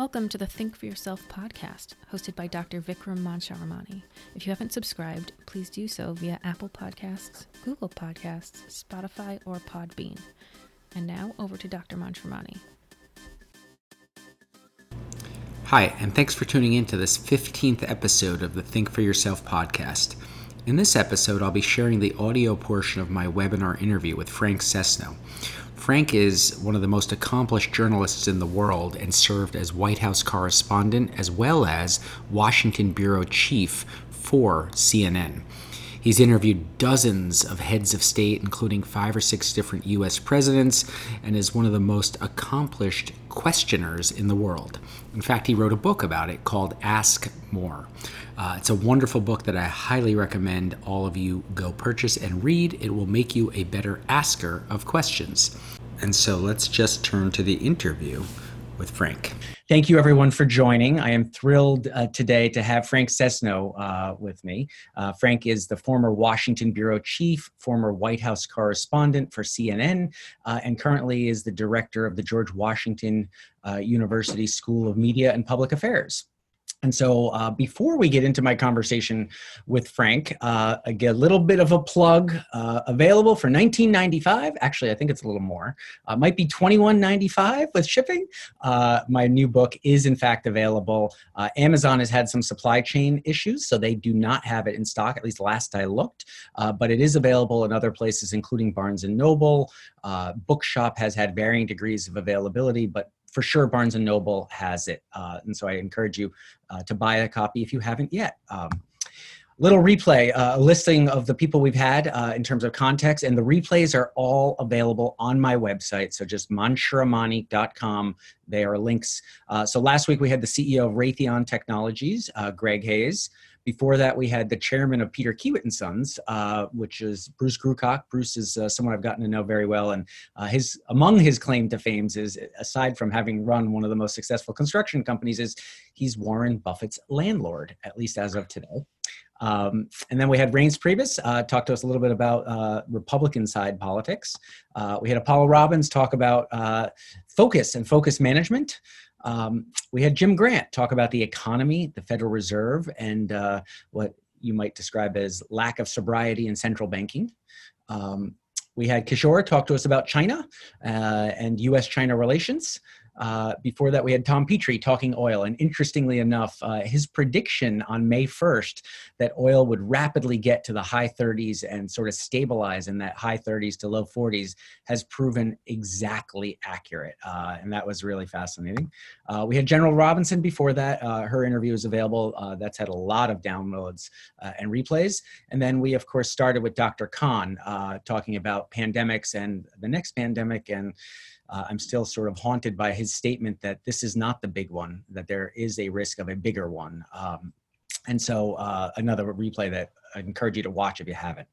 Welcome to the Think for Yourself podcast, hosted by Dr. Vikram Mansharamani. If you haven't subscribed, please do so via Apple Podcasts, Google Podcasts, Spotify, or Podbean. And now over to Dr. Mansharamani. Hi, and thanks for tuning in to this 15th episode of the Think for Yourself podcast. In this episode, I'll be sharing the audio portion of my webinar interview with Frank Sesno. Frank is one of the most accomplished journalists in the world and served as White House correspondent as well as Washington bureau chief for CNN. He's interviewed dozens of heads of state, including five or six different U.S. presidents, and is one of the most accomplished questioners in the world. In fact, he wrote a book about it called Ask More. Uh, it's a wonderful book that I highly recommend all of you go purchase and read. It will make you a better asker of questions. And so let's just turn to the interview with Frank. Thank you, everyone, for joining. I am thrilled uh, today to have Frank Sesno uh, with me. Uh, Frank is the former Washington bureau chief, former White House correspondent for CNN, uh, and currently is the director of the George Washington uh, University School of Media and Public Affairs. And so, uh, before we get into my conversation with Frank, uh, I get a little bit of a plug uh, available for 19.95. Actually, I think it's a little more. Uh, might be 21.95 with shipping. Uh, my new book is in fact available. Uh, Amazon has had some supply chain issues, so they do not have it in stock. At least last I looked, but it is available in other places, including Barnes and Noble. Bookshop has had varying degrees of availability, but for sure Barnes and Noble has it, uh, and so I encourage you uh, to buy a copy if you haven't yet. Um, little replay, uh, a listing of the people we've had uh, in terms of context, and the replays are all available on my website. So just mansharamani.com. They are links. Uh, so last week we had the CEO of Raytheon Technologies, uh, Greg Hayes. Before that, we had the chairman of Peter Kiewit and Sons, uh, which is Bruce Grewcock. Bruce is uh, someone I've gotten to know very well, and uh, his among his claim to fame is, aside from having run one of the most successful construction companies, is he's Warren Buffett's landlord, at least as of today. Um, and then we had Reince Priebus uh, talk to us a little bit about uh, Republican side politics. Uh, we had Apollo Robbins talk about uh, focus and focus management. Um, we had Jim Grant talk about the economy, the Federal Reserve, and uh, what you might describe as lack of sobriety in central banking. Um, we had Kishore talk to us about China uh, and US China relations. Uh, before that, we had Tom Petrie talking oil. And interestingly enough, uh, his prediction on May 1st that oil would rapidly get to the high 30s and sort of stabilize in that high 30s to low 40s has proven exactly accurate. Uh, and that was really fascinating. Uh, we had General Robinson before that. Uh, her interview is available. that's had a lot of downloads and replays. And then we, of course, started with Dr. Khan talking about pandemics and the next pandemic and uh, I'm still sort of haunted by his statement that this is not the big one, that there is a risk of a bigger one. Um, and so, uh, another replay that I encourage you to watch if you haven't.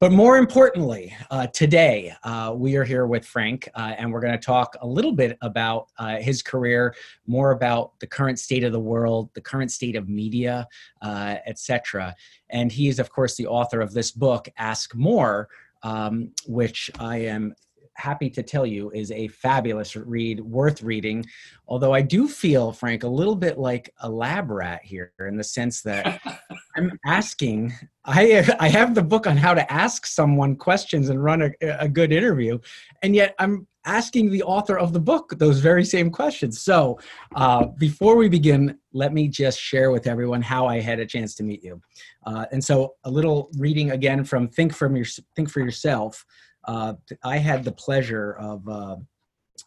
But more importantly, uh, today uh, we are here with Frank, uh, and we're going to talk a little bit about uh, his career, more about the current state of the world, the current state of media, uh, etc. And he is, of course, the author of this book, Ask More, um, which I am happy to tell you is a fabulous read, worth reading. Although I do feel, Frank, a little bit like a lab rat here in the sense that I'm asking. I I have the book on how to ask someone questions and run a, a good interview, and yet I'm asking the author of the book those very same questions. So, uh, before we begin, let me just share with everyone how I had a chance to meet you. Uh, and so, a little reading again from Think from Your Think for Yourself uh, I had the pleasure of uh,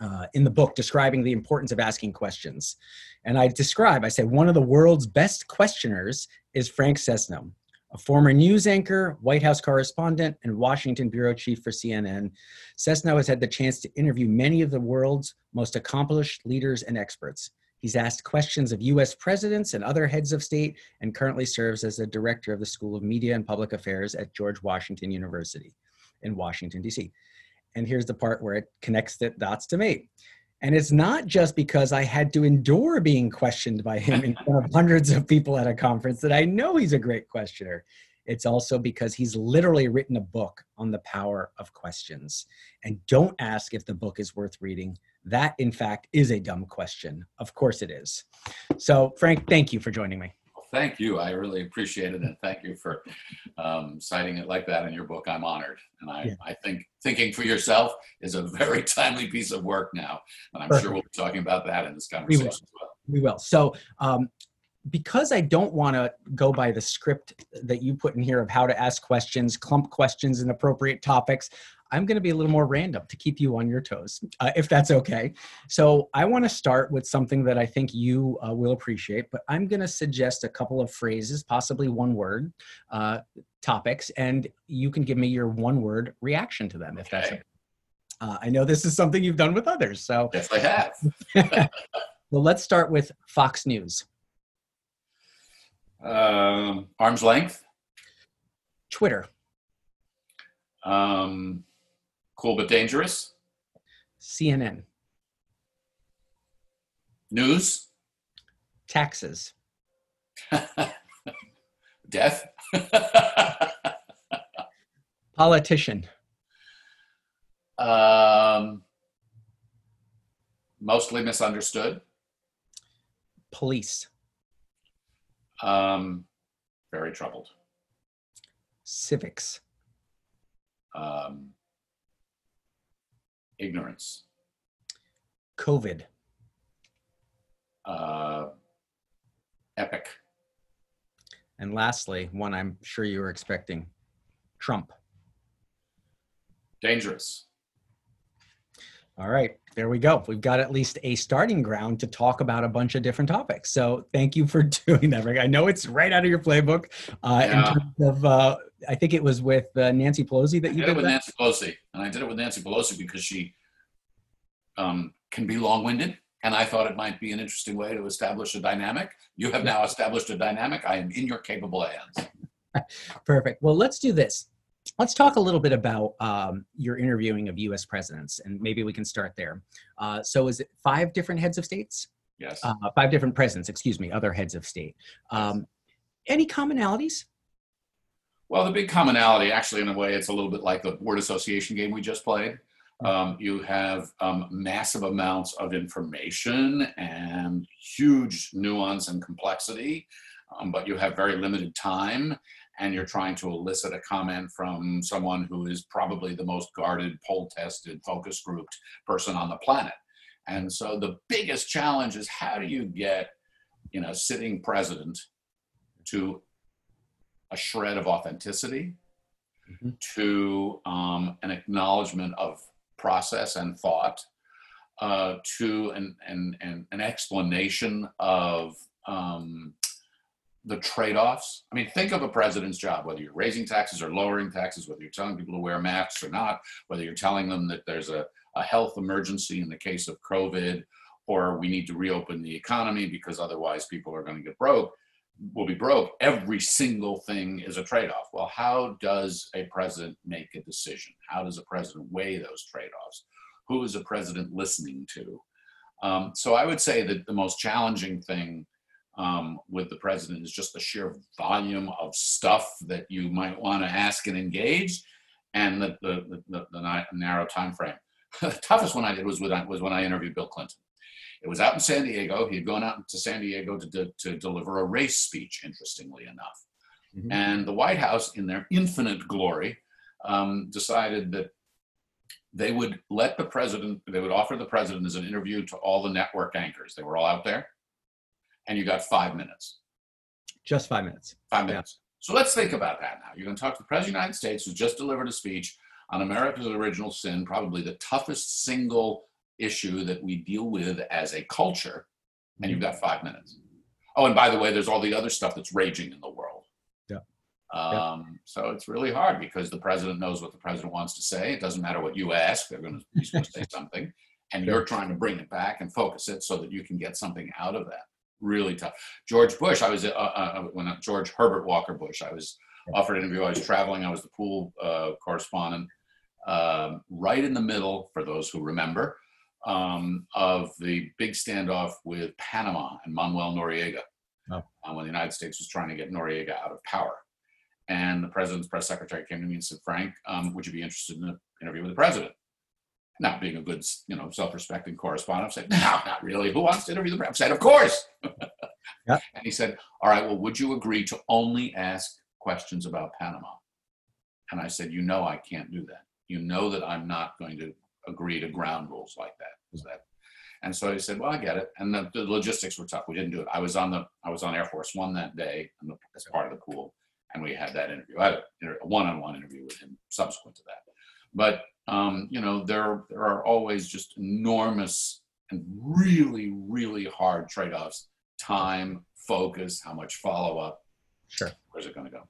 uh, in the book describing the importance of asking questions. And I describe, I say, one of the world's best questioners is Frank Sesno, a former news anchor, White House correspondent, and Washington bureau chief for CNN. Sesno has had the chance to interview many of the world's most accomplished leaders and experts. He's asked questions of US presidents and other heads of state and currently serves as the director of the School of Media and Public Affairs at George Washington University in Washington, D.C. And here's the part where it connects the dots to me. And it's not just because I had to endure being questioned by him in front of hundreds of people at a conference that I know he's a great questioner. It's also because he's literally written a book on the power of questions. And don't ask if the book is worth reading. That, in fact, is a dumb question. Of course it is. So, Frank, thank you for joining me. Thank you. I really appreciate it. And thank you for um, citing it like that in your book. I'm honored. And I, Yeah. I think thinking for yourself is a very timely piece of work now. And I'm sure we'll be talking about that in this We conversation as well. We will. So, um, because I don't want to go by the script that you put in here of how to ask questions, clump questions and appropriate topics, I'm going to be a little more random to keep you on your toes, uh, if that's okay. So, I want to start with something that I think you uh, will appreciate, but I'm going to suggest a couple of phrases, possibly one word uh, topics, and you can give me your one word reaction to them, if that's Okay. okay. Uh, I know this is something you've done with others. So, Yes, I have. well, let's start with Fox News, Um, arm's length. Twitter, Um, cool but dangerous. CNN, News. taxes, Death. politician, um, mostly misunderstood. police, Um, very troubled. civics, Um, ignorance. COVID, Uh, epic. and lastly, one I'm sure you were expecting, Trump. Dangerous. All right, there we go. We've got at least a starting ground to talk about a bunch of different topics. So thank you for doing that, Rick. I know it's right out of your playbook. Uh, Yeah. In terms of, uh, I think it was with uh, Nancy Pelosi that you did it with that. Nancy Pelosi, and I did it with Nancy Pelosi because she um, can be long-winded, and I thought it might be an interesting way to establish a dynamic. You have now established a dynamic. I am in your capable hands. Perfect. Well, let's do this. Let's talk a little bit about um, your interviewing of U.S. presidents, and maybe we can start there. Uh, so, is it five different heads of states? Yes. Uh, five different presidents, excuse me, other heads of state. Um, any commonalities? Well, the big commonality, actually, in a way, it's a little bit like the word association game we just played. Um, you have um, massive amounts of information and huge nuance and complexity, um, but you have very limited time, and you're trying to elicit a comment from someone who is probably the most guarded, poll tested, focus grouped person on the planet. And so the biggest challenge is how do you get, you know, sitting president to a shred of authenticity Mhm. to um, an acknowledgement of process and thought uh, to an, an, an, an explanation of um, the trade-offs i mean think of a president's job whether you're raising taxes or lowering taxes whether you're telling people to wear masks or not whether you're telling them that there's a, a health emergency in the case of covid or we need to reopen the economy because otherwise people are going to get broke will be broke, every single thing is a trade off. Well, how does a president make a decision? How does a president weigh those trade offs? Who is a president listening to? Um, so I would say that the most challenging thing um, with the president is just the sheer volume of stuff that you might want to ask and engage, and the, the, the, the narrow time frame. the toughest one I did was, with, was when I interviewed Bill Clinton. It was out in San Diego. He had gone out to San Diego to, de- to deliver a race speech, interestingly enough. Mhm. And the White House, in their infinite glory, um, decided that they would let the president, they would offer the president as an interview to all the network anchors. They were all out there. And you got five minutes. Just five minutes. Five Yeah. minutes. So let's think about that now. You're going to talk to the President of the United States who just delivered a speech on America's original sin, probably the toughest single issue that we deal with as a culture, and you've got five minutes. Oh, and by the way, there's all the other stuff that's raging in the world. Yeah. Um, So it's really hard because the president knows what the president wants to say. It doesn't matter what you ask; they're going to be supposed to say something, and Sure. you're trying to bring it back and focus it so that you can get something out of that. Really tough. George Bush, I was uh, uh, when uh, George Herbert Walker Bush, I was offered an interview. I was traveling. I was the pool uh, correspondent, um, right in the middle, for those who remember, um, of the big standoff with Panama and Manuel Noriega, Oh. uh, when the United States was trying to get Noriega out of power. And the president's press secretary came to me and said, Frank, um, would you be interested in an interview with the president? Not being a good, you know, self-respecting correspondent, I said, no, not really. Who wants to interview the president? I said, of course. Yeah. And he said, all right, well, would you agree to only ask questions about Panama? And I said, you know, I can't do that. You know that I'm not going to agree to ground rules like that. Is that? And so he said, well, I get it. And the, the logistics were tough. We didn't do it. I was on the, I was on Air Force One that day and the, as part of the pool. And we had that interview. I had a, one-on-one interview with him subsequent to that. But, um, you know, there, there are always just enormous and really, really hard trade-offs time, focus, how much follow up. Sure. Where's it going to go?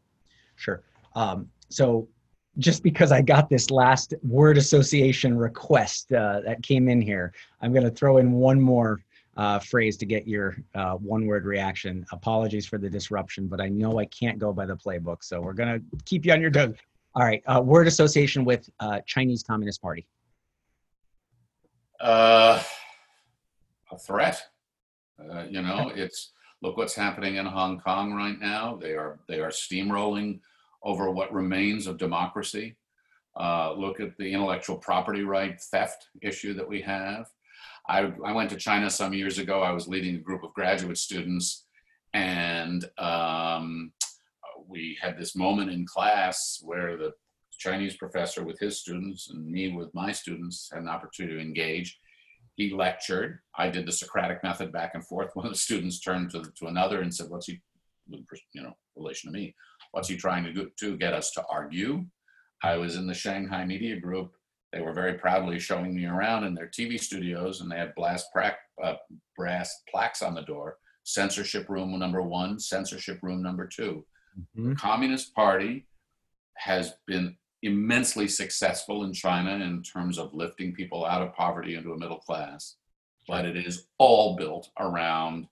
Sure. Um, so just because I got this last word association request uh, that came in here, I'm going to throw in one more uh, phrase to get your uh, one word reaction. Apologies for the disruption, but I know I can't go by the playbook. So we're going to keep you on your toes. All right. Uh, word association with uh, Chinese Communist Party. Uh, a threat. You know, it's look what's happening in Hong Kong right now. They are they are steamrolling over what remains of democracy. Uh, look at the intellectual property right theft issue that we have. I, I went to China some years ago. I was leading a group of graduate students, and um, we had this moment in class where the Chinese professor with his students and me with my students had an opportunity to engage he lectured. I did the Socratic method back and forth. One of the students turned to, to another and said, what's he, you know, relation to me, what's he trying to, do, to get us to argue? I was in the Shanghai media group. They were very proudly showing me around in their TV studios and they had brass, uh, brass plaques on the door. Censorship room number one, censorship room number 2 mm-hmm. The Communist Party has been immensely successful in China in terms of lifting people out of poverty into a middle class, but it is all built around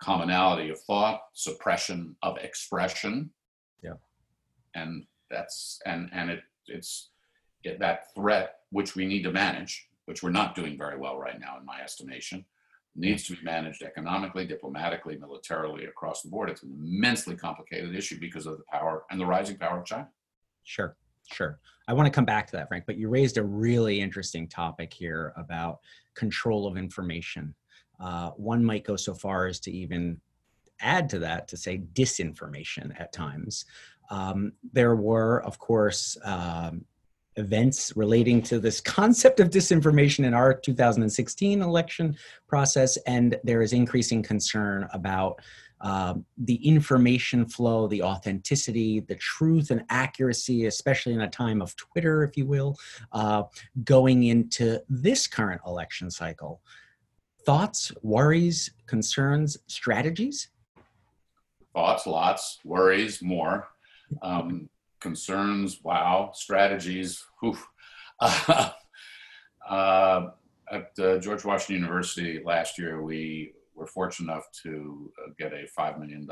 commonality of thought, suppression of expression. And that's and and it it's it, that threat which we need to manage, which we're not doing very well right now in my estimation, needs to be managed economically, diplomatically, militarily across the board. It's an immensely complicated issue because of the power and the rising power of China. Sure. Sure. I want to come back to that, Frank, but you raised a really interesting topic here about control of information. Uh, one might go so far as to even add to that to say disinformation at times. Um, there were, of course, um, events relating to this concept of disinformation in our 2016 election process, and there is increasing concern about um, the information flow, the authenticity, the truth and accuracy, especially in a time of Twitter, if you will, uh, going into this current election cycle. Thoughts, worries, concerns, strategies? Thoughts, lots, worries, more. Um, concerns, wow, strategies, oof. uh, at uh, George Washington University last year, we were fortunate enough to uh, get a $5 million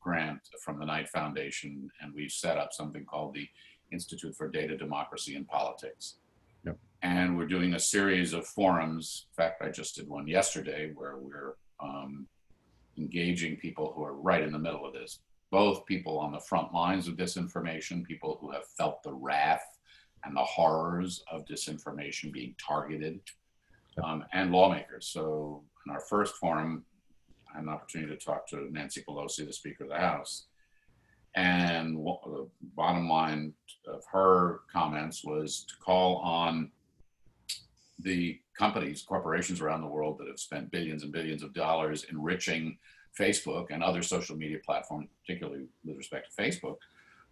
grant from the Knight Foundation, and we set up something called the Institute for Data Democracy and Politics. Yep. And we're doing a series of forums. In fact, I just did one yesterday where we're um, engaging people who are right in the middle of this, both people on the front lines of disinformation, people who have felt the wrath and the horrors of disinformation being targeted, um, and lawmakers. So in our first forum, I had an opportunity to talk to Nancy Pelosi, the Speaker of the House. And the bottom line of her comments was to call on the companies, corporations around the world that have spent billions and billions of dollars enriching Facebook and other social media platforms, particularly with respect to Facebook,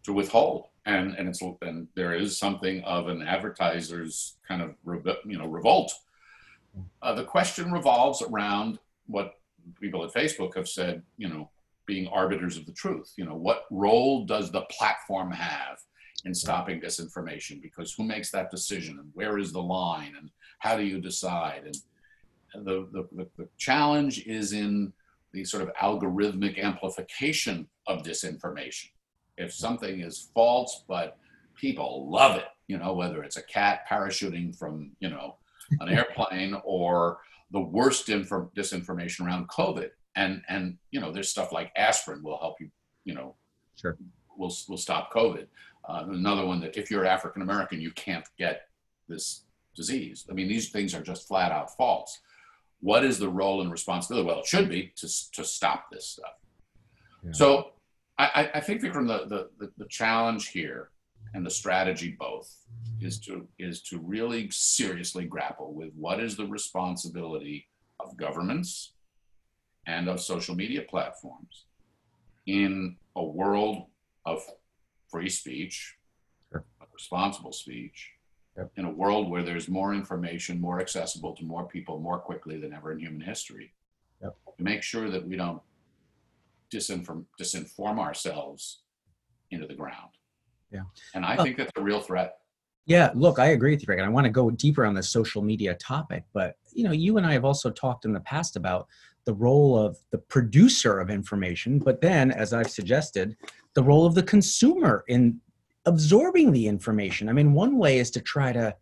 to withhold. And and it's and there is something of an advertiser's kind of you know revolt uh, the question revolves around what people at Facebook have said, you know, being arbiters of the truth. You know, what role does the platform have in stopping disinformation? Because who makes that decision and where is the line and how do you decide? And the, the, the, the challenge is in the sort of algorithmic amplification of disinformation. If something is false, but people love it, you know, whether it's a cat parachuting from, you know, an airplane or the worst infor- disinformation around COVID. And and you know, there's stuff like aspirin will help you, you know, sure. will will stop COVID. Uh, another one that if you're African American, you can't get this disease. I mean, these things are just flat out false. What is the role and responsibility? Well, it should be to to stop this stuff. Yeah. So I, I think Vikram, the, the the challenge here and the strategy both is to is to really seriously grapple with what is the responsibility of governments and of social media platforms in a world of free speech, sure. responsible speech, yep. in a world where there's more information, more accessible to more people more quickly than ever in human history, yep. to make sure that we don't disinform, disinform ourselves into the ground. Yeah. And I uh, think that's a real threat. Yeah, look, I agree with you, Greg. And I want to go deeper on the social media topic, but you know, you and I have also talked in the past about the role of the producer of information, but then, as I've suggested, the role of the consumer in absorbing the information. I mean, one way is to try to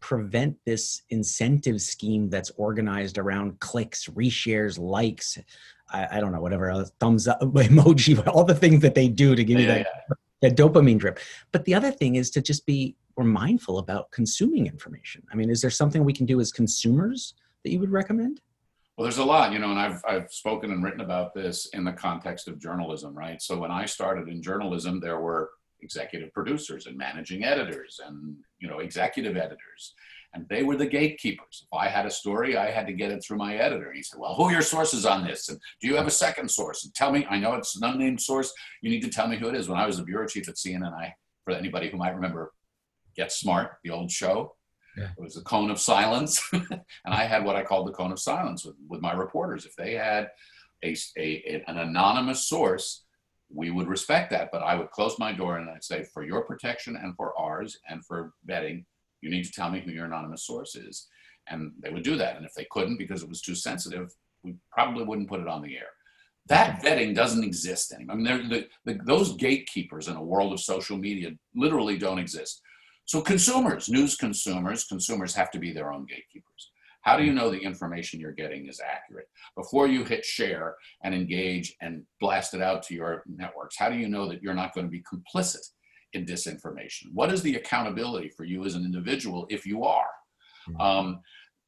prevent this incentive scheme that's organized around clicks, reshares, likes. I, I don't know, whatever, a thumbs up emoji, all the things that they do to give you that, yeah. that dopamine drip. But the other thing is to just be more mindful about consuming information. I mean, is there something we can do as consumers that you would recommend? Well, there's a lot, you know, and I've, I've spoken and written about this in the context of journalism, right? So when I started in journalism, there were executive producers and managing editors and, you know, executive editors. And they were the gatekeepers. If I had a story, I had to get it through my editor. He said, Well, who are your sources on this? And do you have a second source? And tell me, I know it's an unnamed source. You need to tell me who it is. When I was the bureau chief at CNN, I, for anybody who might remember Get Smart, the old show, yeah. It was a cone of silence. and I had what I called the cone of silence with, with my reporters. If they had a, a, an anonymous source, we would respect that. But I would close my door and I'd say, for your protection and for ours and for vetting, you need to tell me who your anonymous source is. And they would do that. And if they couldn't because it was too sensitive, we probably wouldn't put it on the air. That vetting doesn't exist anymore. I mean, those gatekeepers in a world of social media literally don't exist. So consumers, news consumers, consumers have to be their own gatekeepers. How do you know the information you're getting is accurate? Before you hit share and engage and blast it out to your networks, how do you know that you're not going to be complicit in disinformation? What is the accountability for you as an individual if you are? Hmm. Um,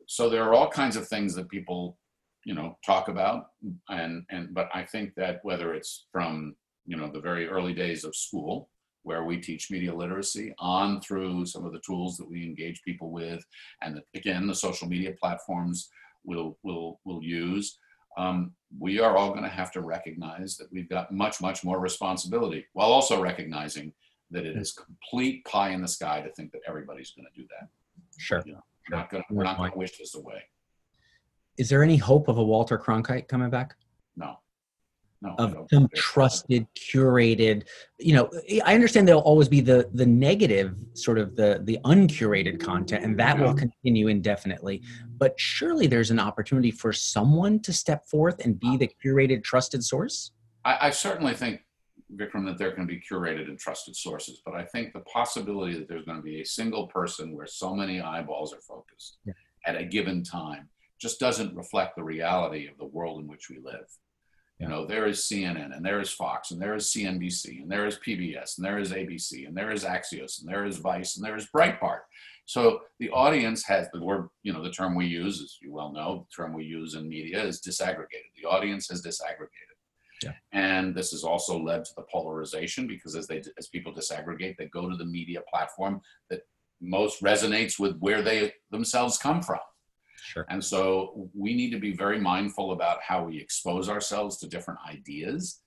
so there are all kinds of things that people, you know, talk about, and and but I think that whether it's from you know the very early days of school where we teach media literacy on through some of the tools that we engage people with and again the social media platforms will will will use. Um, we are all going to have to recognize that we've got much much more responsibility while also recognizing that it is complete pie in the sky to think that everybody's going to do that. Sure, you know. Not gonna, we're not going to wish this away. Is there any hope of a walter cronkite coming back? No no, of some trusted curated you know i understand there'll always be the the negative sort of the the uncurated content and that yeah. will continue indefinitely but surely there's an opportunity for someone to step forth and be uh, the curated trusted source i, I certainly think vikram that there can be curated and trusted sources but i think the possibility that there's going to be a single person where so many eyeballs are focused yeah. at a given time just doesn't reflect the reality of the world in which we live you know, there is CNN and there is Fox and there is CNBC and there is PBS and there is ABC and there is Axios and there is Vice and there is Breitbart. So the audience has the word, you know, the term we use, as you well know, the term we use in media is disaggregated. The audience has disaggregated. Yeah. And this has also led to the polarization because as they as people disaggregate, they go to the media platform that most resonates with where they themselves come from. Sure. And so we need to be very mindful about how we expose ourselves to different ideas.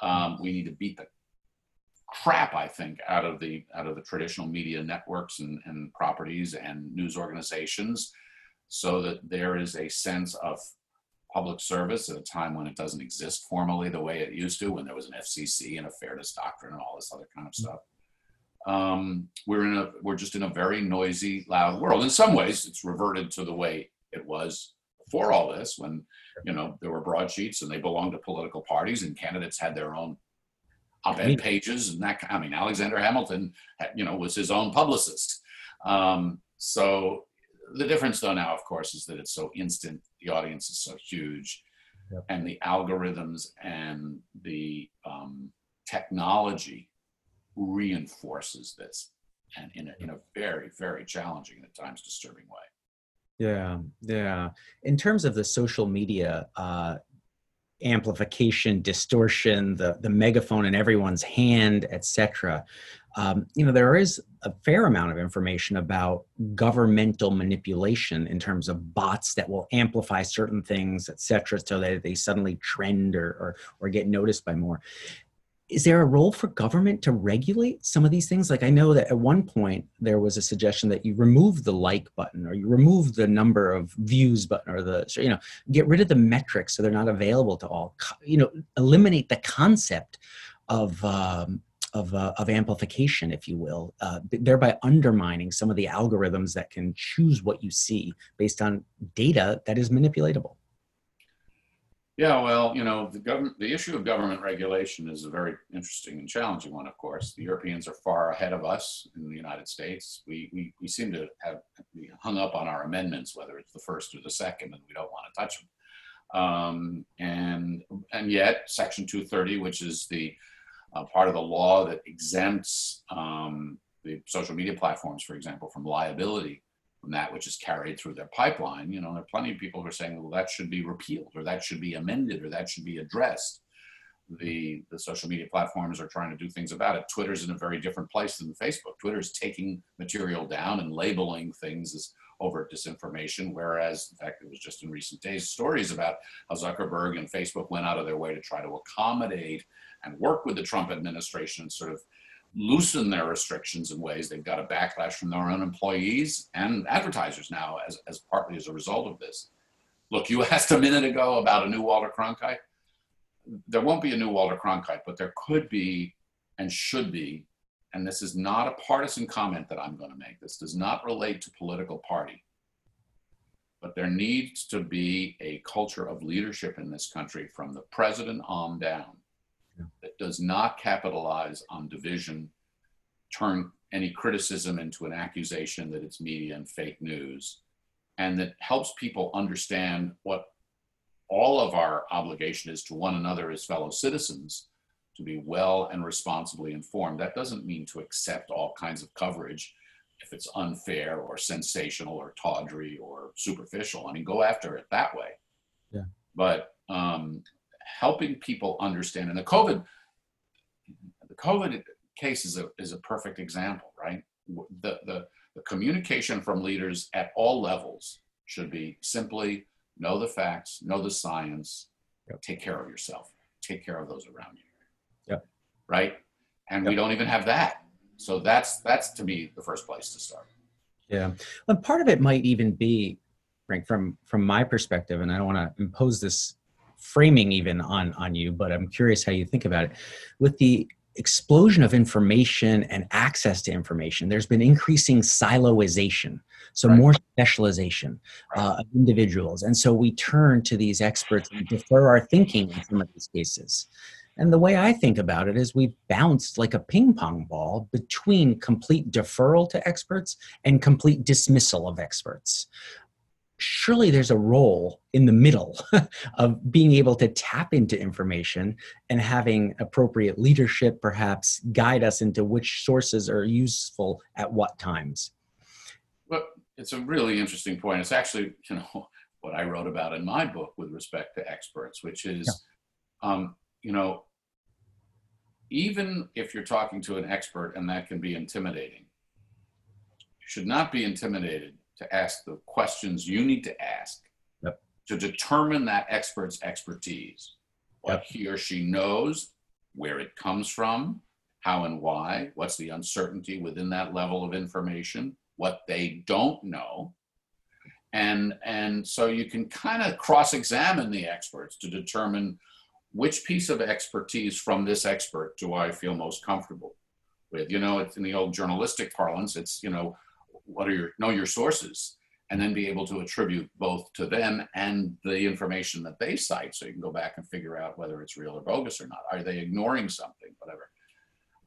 Um, we need to beat the crap, I think, out of the out of the traditional media networks and, and properties and news organizations, so that there is a sense of public service at a time when it doesn't exist formally the way it used to, when there was an FCC and a fairness doctrine and all this other kind of stuff. Um, we're in a we're just in a very noisy, loud world. In some ways, it's reverted to the way it was before all this when you know there were broadsheets and they belonged to political parties and candidates had their own op-ed pages and that i mean alexander hamilton you know was his own publicist um, so the difference though now of course is that it's so instant the audience is so huge yep. and the algorithms and the um, technology reinforces this and in a, in a very, very challenging and at times disturbing way. Yeah, yeah. In terms of the social media uh, amplification, distortion, the the megaphone in everyone's hand, etc. Um, you know, there is a fair amount of information about governmental manipulation in terms of bots that will amplify certain things, etc., so that they suddenly trend or, or or get noticed by more is there a role for government to regulate some of these things? Like I know that at one point there was a suggestion that you remove the like button or you remove the number of views button or the you know get rid of the metrics so they're not available to all. You know, eliminate the concept of um, of, uh, of amplification, if you will, uh, thereby undermining some of the algorithms that can choose what you see based on data that is manipulatable. Yeah, well, you know, the government, the issue of government regulation is a very interesting and challenging one. Of course, the Europeans are far ahead of us in the United States. We we, we seem to have hung up on our amendments, whether it's the first or the second, and we don't want to touch them. Um, and and yet, Section 230, which is the uh, part of the law that exempts um, the social media platforms, for example, from liability that which is carried through their pipeline. You know, there are plenty of people who are saying, well, that should be repealed or that should be amended or that should be addressed. The, the social media platforms are trying to do things about it. Twitter's in a very different place than Facebook. Twitter's taking material down and labeling things as overt disinformation, whereas, in fact, it was just in recent days stories about how Zuckerberg and Facebook went out of their way to try to accommodate and work with the Trump administration and sort of loosen their restrictions in ways. They've got a backlash from their own employees and advertisers now as, as partly as a result of this. Look, you asked a minute ago about a new Walter Cronkite. There won't be a new Walter Cronkite, but there could be and should be, and this is not a partisan comment that I'm going to make. This does not relate to political party. But there needs to be a culture of leadership in this country from the president on down that does not capitalize on division, turn any criticism into an accusation that it's media and fake news, and that helps people understand what all of our obligation is to one another as fellow citizens to be well and responsibly informed. That doesn't mean to accept all kinds of coverage if it's unfair or sensational or tawdry or superficial. I mean, go after it that way. Yeah. But um, helping people understand. And the COVID, the COVID case is a, is a perfect example, right? The, the, the communication from leaders at all levels should be simply know the facts, know the science, yep. take care of yourself, take care of those around you. Yep. Right? And yep. we don't even have that. So that's that's to me the first place to start. Yeah. Well, part of it might even be, Frank, from from my perspective, and I don't want to impose this framing even on on you but i'm curious how you think about it. With the explosion of information and access to information there's been increasing siloization so right. more specialization uh, of individuals. And so we turn to these experts and defer our thinking in some of these cases. And the way I think about it is we've bounced like a ping pong ball between complete deferral to experts and complete dismissal of experts surely there's a role in the middle of being able to tap into information and having appropriate leadership perhaps guide us into which sources are useful at what times well it's a really interesting point it's actually you know what i wrote about in my book with respect to experts which is yeah. um, you know even if you're talking to an expert and that can be intimidating you should not be intimidated to ask the questions you need to ask yep. to determine that expert's expertise, what yep. he or she knows, where it comes from, how and why, what's the uncertainty within that level of information, what they don't know. And, and so you can kind of cross examine the experts to determine which piece of expertise from this expert do I feel most comfortable with. You know, it's in the old journalistic parlance, it's, you know, what are your know your sources and then be able to attribute both to them and the information that they cite so you can go back and figure out whether it's real or bogus or not. Are they ignoring something whatever?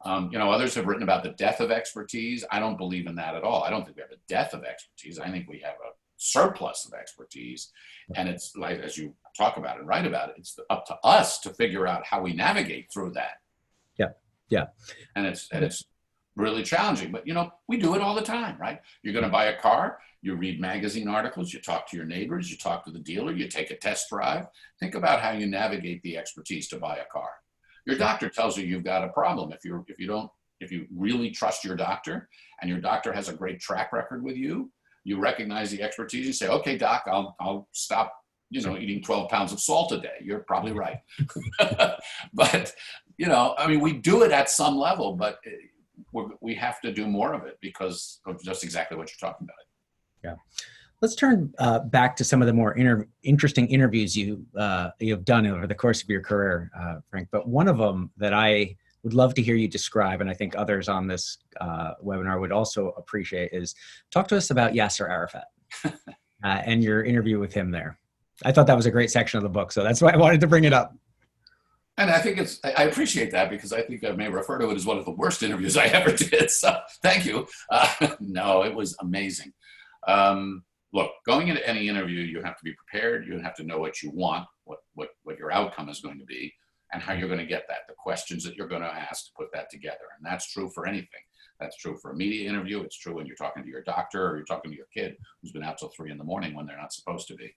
Um, you know others have written about the death of expertise. I don't believe in that at all. I don't think we have a death of expertise. I think we have a surplus of expertise. And it's like as you talk about and write about it it's up to us to figure out how we navigate through that. Yeah Yeah. And it's and it's really challenging. But you know, we do it all the time, right? You're going to buy a car, you read magazine articles, you talk to your neighbors, you talk to the dealer, you take a test drive. Think about how you navigate the expertise to buy a car. Your doctor tells you you've got a problem. If you're if you don't if you really trust your doctor and your doctor has a great track record with you, you recognize the expertise. You say, "Okay, doc, I'll I'll stop you know, eating 12 pounds of salt a day. You're probably right. but, you know, I mean, we do it at some level, but eh, we have to do more of it because of just exactly what you're talking about. Yeah. Let's turn uh, back to some of the more inter- interesting interviews you uh, you've done over the course of your career, uh, Frank. But one of them that I would love to hear you describe, and I think others on this uh, webinar would also appreciate, is talk to us about Yasser Arafat uh, and your interview with him there. I thought that was a great section of the book, so that's why I wanted to bring it up. And I think it's, I appreciate that because I think I may refer to it as one of the worst interviews I ever did. So thank you. Uh, no, it was amazing. Um, look, going into any interview, you have to be prepared. You have to know what you want, what, what, what your outcome is going to be, and how you're going to get that, the questions that you're going to ask to put that together. And that's true for anything. That's true for a media interview. It's true when you're talking to your doctor or you're talking to your kid who's been out till three in the morning when they're not supposed to be.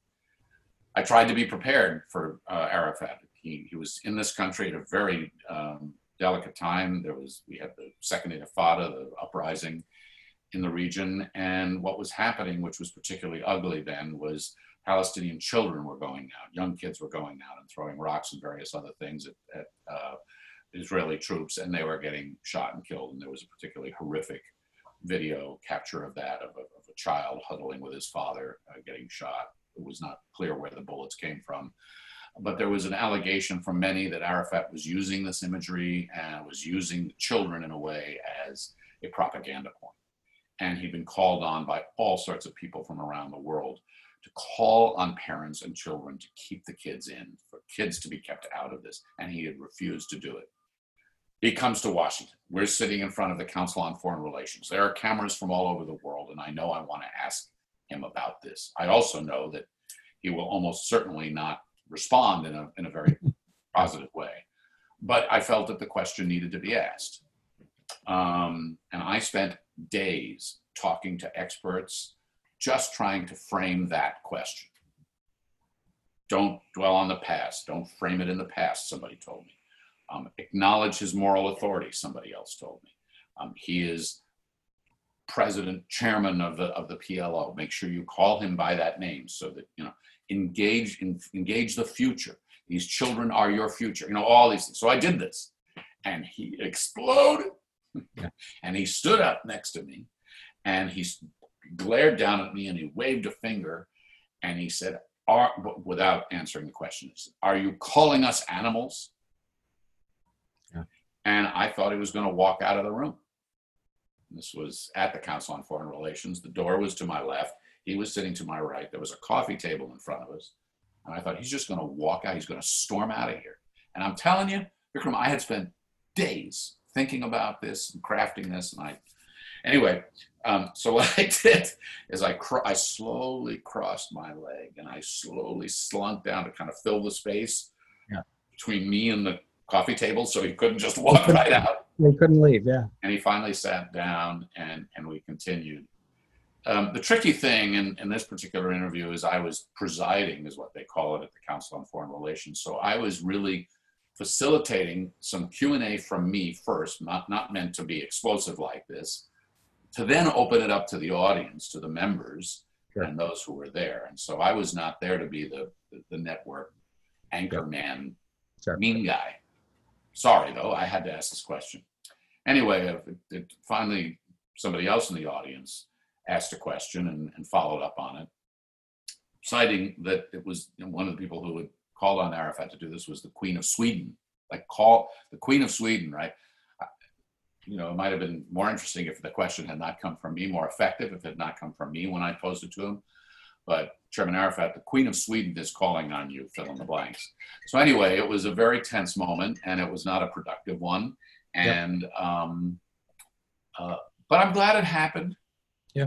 I tried to be prepared for uh, Arafat. He, he was in this country at a very um, delicate time. There was we had the second Intifada, the uprising in the region, and what was happening, which was particularly ugly then, was Palestinian children were going out, young kids were going out and throwing rocks and various other things at, at uh, Israeli troops, and they were getting shot and killed. And there was a particularly horrific video capture of that of a, of a child huddling with his father uh, getting shot it was not clear where the bullets came from. But there was an allegation from many that Arafat was using this imagery and was using children in a way as a propaganda point. And he'd been called on by all sorts of people from around the world to call on parents and children to keep the kids in, for kids to be kept out of this. And he had refused to do it. He comes to Washington. We're sitting in front of the Council on Foreign Relations. There are cameras from all over the world, and I know I want to ask him about this. I also know that he will almost certainly not respond in a, in a very positive way. But I felt that the question needed to be asked. Um, and I spent days talking to experts, just trying to frame that question. Don't dwell on the past. Don't frame it in the past, somebody told me. Um, acknowledge his moral authority, somebody else told me. Um, he is president, chairman of the of the PLO. Make sure you call him by that name so that you know engage in, engage the future. These children are your future. You know all these things. So I did this, and he exploded, and he stood up next to me, and he glared down at me, and he waved a finger, and he said, "Are without answering the question, said, are you calling us animals?" Yeah. And I thought he was going to walk out of the room. This was at the Council on Foreign Relations. The door was to my left. He was sitting to my right. There was a coffee table in front of us. And I thought, he's just going to walk out. He's going to storm out of here. And I'm telling you, Vikram, I had spent days thinking about this and crafting this. And I, anyway, um, so what I did is I, cr- I slowly crossed my leg and I slowly slunk down to kind of fill the space yeah. between me and the coffee table so he couldn't just walk right out. He couldn't leave, yeah. And he finally sat down and, and we continued. Um, the tricky thing in, in this particular interview is I was presiding, is what they call it at the Council on Foreign Relations. So I was really facilitating some Q&A from me first, not, not meant to be explosive like this, to then open it up to the audience, to the members, sure. and those who were there. And so I was not there to be the, the, the network anchor man, sure. mean guy. Sorry, though, I had to ask this question. Anyway, it, it finally, somebody else in the audience asked a question and, and, followed up on it, citing that it was one of the people who had called on Arafat to do this was the Queen of Sweden. Like, call the Queen of Sweden, right? You know, it might have been more interesting if the question had not come from me, more effective if it had not come from me when I posed it to him. But Chairman Arafat, the Queen of Sweden is calling on you, fill in the blanks. So anyway, it was a very tense moment, and it was not a productive one. And yep. um, uh, but I'm glad it happened. Yeah.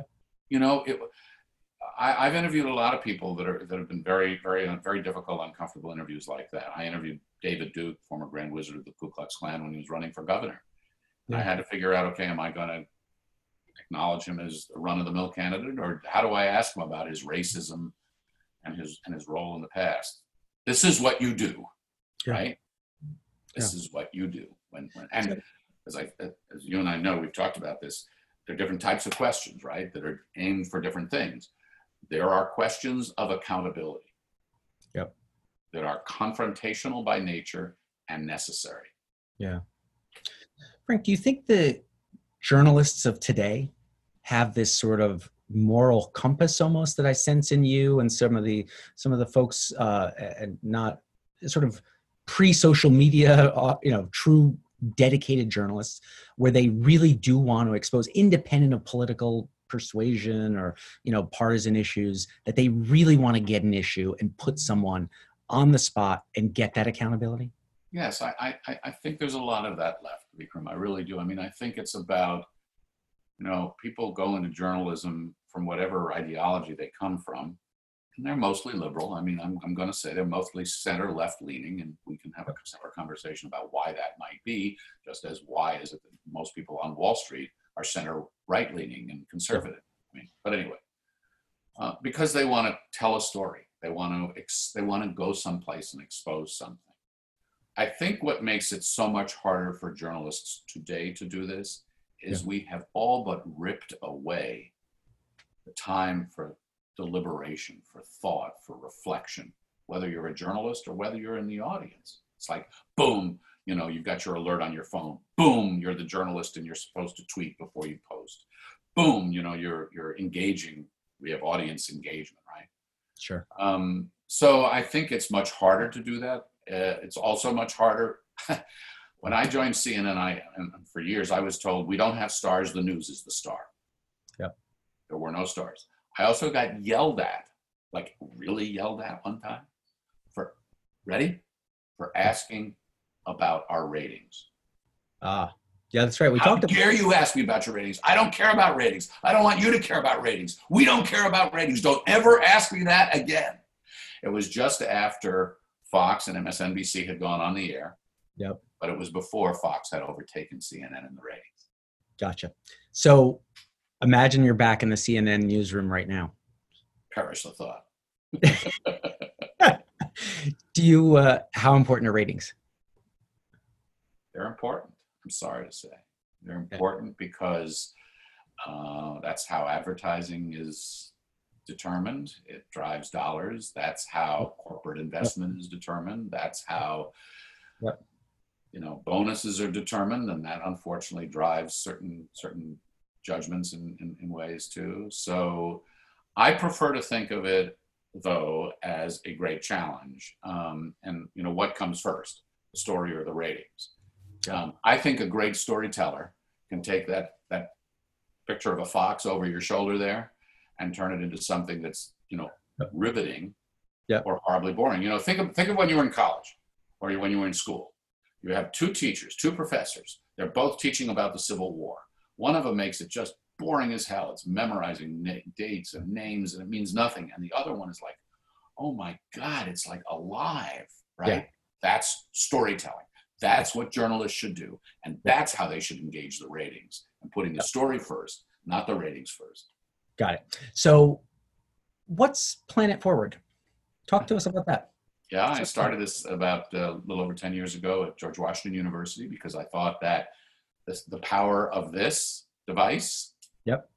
You know, it. I, have interviewed a lot of people that are that have been very, very, very difficult, uncomfortable interviews like that. I interviewed David Duke, former Grand Wizard of the Ku Klux Klan, when he was running for governor, I had to figure out, okay, am I going to acknowledge him as a run-of-the-mill candidate, or how do I ask him about his racism and his and his role in the past? This is what you do, Yeah. right? This is what you do when, when and as I as you and I know, we've talked about this. There are different types of questions, right, that are aimed for different things. There are questions of accountability. Yep. That are confrontational by nature and necessary. Yeah. Frank, do you think the journalists of today have this sort of moral compass almost that I sense in you and some of the some of the folks uh, and not sort of pre-social media, uh, you know, true dedicated journalists, where they really do want to expose, independent of political persuasion or you know partisan issues, that they really want to get an issue and put someone on the spot and get that accountability. Yes, I, I, I think there's a lot of that left, Vikram. I really do. I mean, I think it's about, you know, people go into journalism from whatever ideology they come from, and they're mostly liberal. I mean, I'm, I'm going to say they're mostly center left leaning, and we can have a separate conversation about why that might be, just as why is it that most people on Wall Street are center right leaning and conservative. I mean, but anyway, uh, because they want to tell a story, they want to ex- they want to go someplace and expose something. I think what makes it so much harder for journalists today to do this is we have all but ripped away the time for deliberation, for thought, for reflection, whether you're a journalist or whether you're in the audience. It's like, boom, you know, you've got your alert on your phone. Boom, you're the journalist and you're supposed to tweet before you post. Boom, you know, you're you're engaging. We have audience engagement, right? Sure. Um, so I think it's much harder to do that. Uh, it's also much harder. when I joined CNN, I and for years I was told we don't have stars. The news is the star. Yep. There were no stars. I also got yelled at, like really yelled at one time, for ready for asking about our ratings. Ah, yeah, that's right. We How talked about. dare you ask me about your ratings? I don't care about ratings. I don't want you to care about ratings. We don't care about ratings. Don't ever ask me that again. It was just after Fox and MSNBC had gone on the air. Yep. But it was before Fox had overtaken CNN in the ratings. Gotcha. So imagine you're back in the CNN newsroom right now. Perish the thought. Do you, uh, how important are ratings? They're important. I'm sorry to say. They're important because uh, that's how advertising is determined. It drives dollars. That's how corporate investment is determined. That's how Yep. You know bonuses are determined, and that unfortunately drives certain certain judgments in, in, in ways too. So I prefer to think of it though as a great challenge. Um, and you know what comes first, the story or the ratings? Um, I think a great storyteller can take that that picture of a fox over your shoulder there and turn it into something that's you know riveting Yep. or horribly boring. You know, think of think of when you were in college or when you were in school. You have two teachers, two professors. They're both teaching about the Civil War. One of them makes it just boring as hell. It's memorizing dates and names and it means nothing. And the other one is like, oh my God, it's like alive, right? Yeah. That's storytelling. That's what journalists should do. And that's how they should engage the ratings and putting the story first, not the ratings first. Got it. So what's Planet Forward? Talk to us about that. Yeah, I started this about uh, a little over 10 years ago at George Washington University because I thought that this, the power of this device Yep.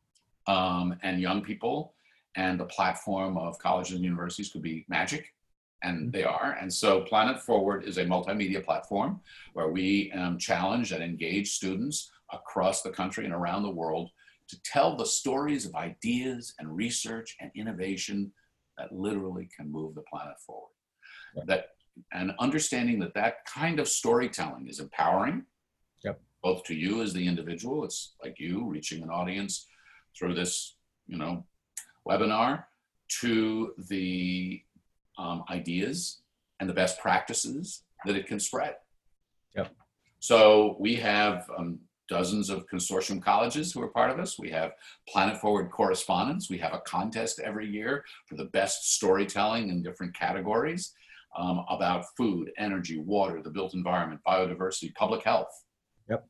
um, and young people and the platform of colleges and universities could be magic, and they are. And so Planet Forward is a multimedia platform where we um, challenge and engage students across the country and around the world to tell the stories of ideas and research and innovation that literally can move the planet forward. That and understanding that that kind of storytelling is empowering, Yep. both to you as the individual. It's like you reaching an audience through this, you know, webinar, to the um, ideas and the best practices that it can spread. Yep. So we have um, dozens of consortium colleges who are part of us. We have Planet Forward correspondents. We have a contest every year for the best storytelling in different categories um, about food, energy, water, the built environment, biodiversity, public health. Yep.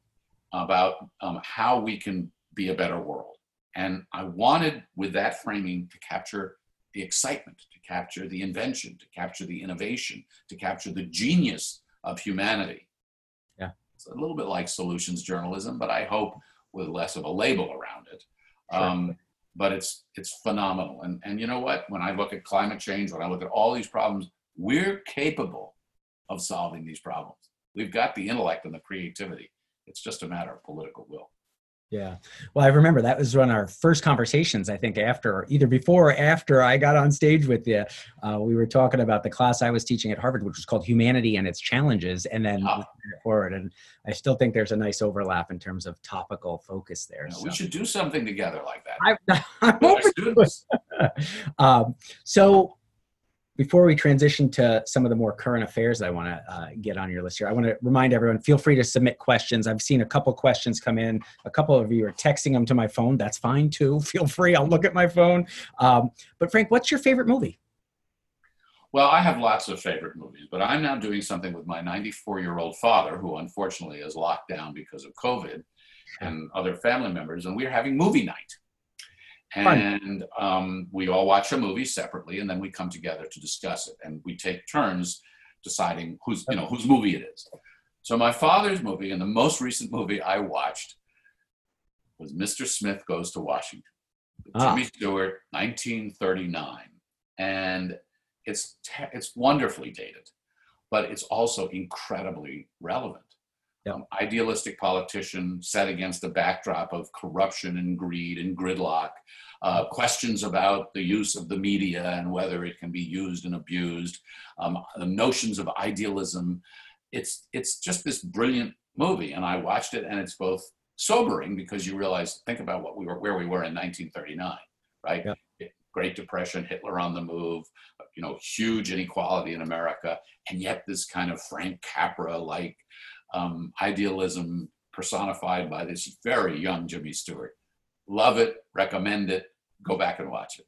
about um, how we can be a better world. And I wanted, with that framing, to capture the excitement, to capture the invention, to capture the innovation, to capture the genius of humanity. Yeah. It's a little bit like solutions journalism, but I hope with less of a label around it. Sure. Um, but it's it's phenomenal. And and you know what? When I look at climate change, when I look at all these problems, we're capable of solving these problems. We've got the intellect and the creativity. It's just a matter of political will. Yeah. Well, I remember that was one of our first conversations, I think, after either before or after I got on stage with you. Uh, we were talking about the class I was teaching at Harvard, which was called Humanity and Its Challenges, and then Ah. forward. And I still think there's a nice overlap in terms of topical focus there. So. We should do something together like that. I, I'm With open to it. um, so before we transition to some of the more current affairs that I want to uh, get on your list here, I want to remind everyone, feel free to submit questions. I've seen a couple questions come in. A couple of you are texting them to my phone. That's fine too. Feel free. I'll look at my phone. Um, but Frank, what's your favorite movie? Well, I have lots of favorite movies, but I'm now doing something with my 94 year old father, who unfortunately is locked down because of COVID and other family members, and we're having movie night. And um, we all watch a movie separately, and then we come together to discuss it, and we take turns deciding whose you know whose movie it is. So my father's movie, and the most recent movie I watched, was Mr. Smith Goes to Washington, Ah. Jimmy Stewart, 1939, and it's te- it's wonderfully dated, but it's also incredibly relevant. Yeah. Um, idealistic politician set against the backdrop of corruption and greed and gridlock. Uh, questions about the use of the media and whether it can be used and abused. Um, the notions of idealism. It's it's just this brilliant movie, and I watched it, and it's both sobering because you realize think about what we were where we were in 1939, right? Yeah. Great Depression, Hitler on the move, you know, huge inequality in America, and yet this kind of Frank Capra like um, idealism personified by this very young Jimmy Stewart. Love it, recommend it, go back and watch it.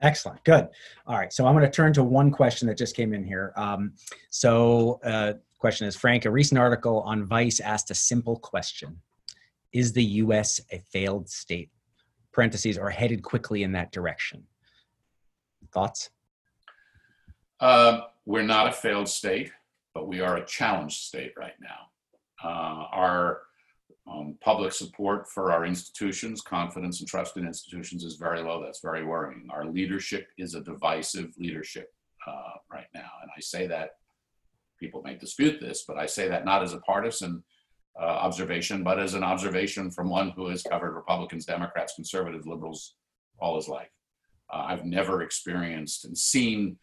Excellent. Good. All right. So I'm going to turn to one question that just came in here. Um, so, uh, question is Frank, a recent article on Vice asked a simple question Is the U.S. a failed state? Parentheses are headed quickly in that direction. Thoughts? Uh, we're not a failed state, but we are a challenged state right now. Uh, our um, public support for our institutions, confidence and trust in institutions is very low. That's very worrying. Our leadership is a divisive leadership uh, right now. And I say that, people may dispute this, but I say that not as a partisan uh, observation, but as an observation from one who has covered Republicans, Democrats, conservatives, liberals all his life. Uh, I've never experienced and seen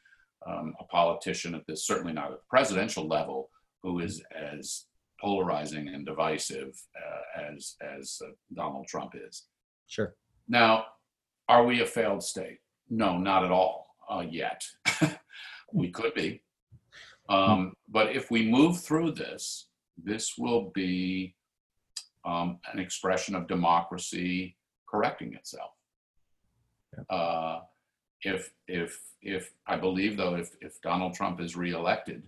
um, a politician at this, certainly not at the presidential level, who is as polarizing and divisive uh, as as uh, Donald Trump is. Sure. Now, are we a failed state? No, not at all uh, yet. we could be, um, but if we move through this, this will be um, an expression of democracy correcting itself. Uh, if if if I believe though, if if Donald Trump is reelected,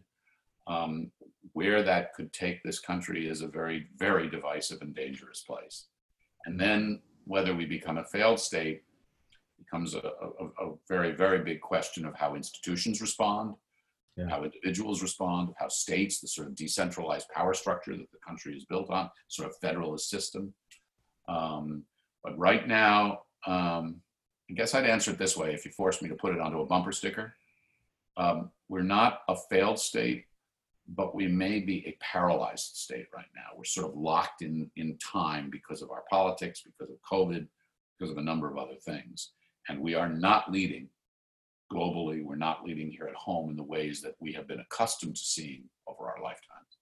um, where that could take this country is a very very divisive and dangerous place. And then whether we become a failed state becomes a, a, a very very big question of how institutions respond, Yeah. how individuals respond, how states, the sort of decentralized power structure that the country is built on, sort of federalist system. Um, but right now, um, I guess I'd answer it this way if you forced me to put it onto a bumper sticker. Um, we're not a failed state, but we may be a paralyzed state right now. We're sort of locked in, in time because of our politics, because of COVID, because of a number of other things. And we are not leading globally. We're not leading here at home in the ways that we have been accustomed to seeing over our lifetimes.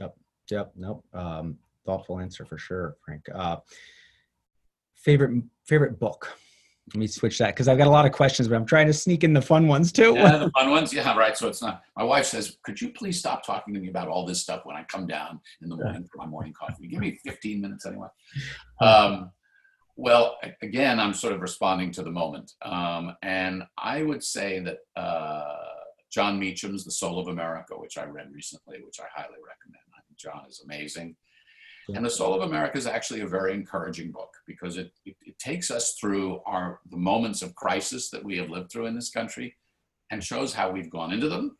Yep. Yep. Nope. Um, thoughtful answer for sure, Frank. Uh, favorite favorite book. Let me switch that because I've got a lot of questions, but I'm trying to sneak in the fun ones too. Yeah, the fun ones. Yeah, right. So it's not. My wife says, "Could you please stop talking to me about all this stuff when I come down in the morning for my morning coffee? Give me 15 minutes anyway." Um, well, again, I'm sort of responding to the moment, um, and I would say that uh, Jon Meacham's *The Soul of America*, which I read recently, which I highly recommend. I think Jon is amazing, Yeah. And The Soul of America is actually a very encouraging book because it, it, it, takes us through our the moments of crisis that we have lived through in this country and shows how we've gone into them,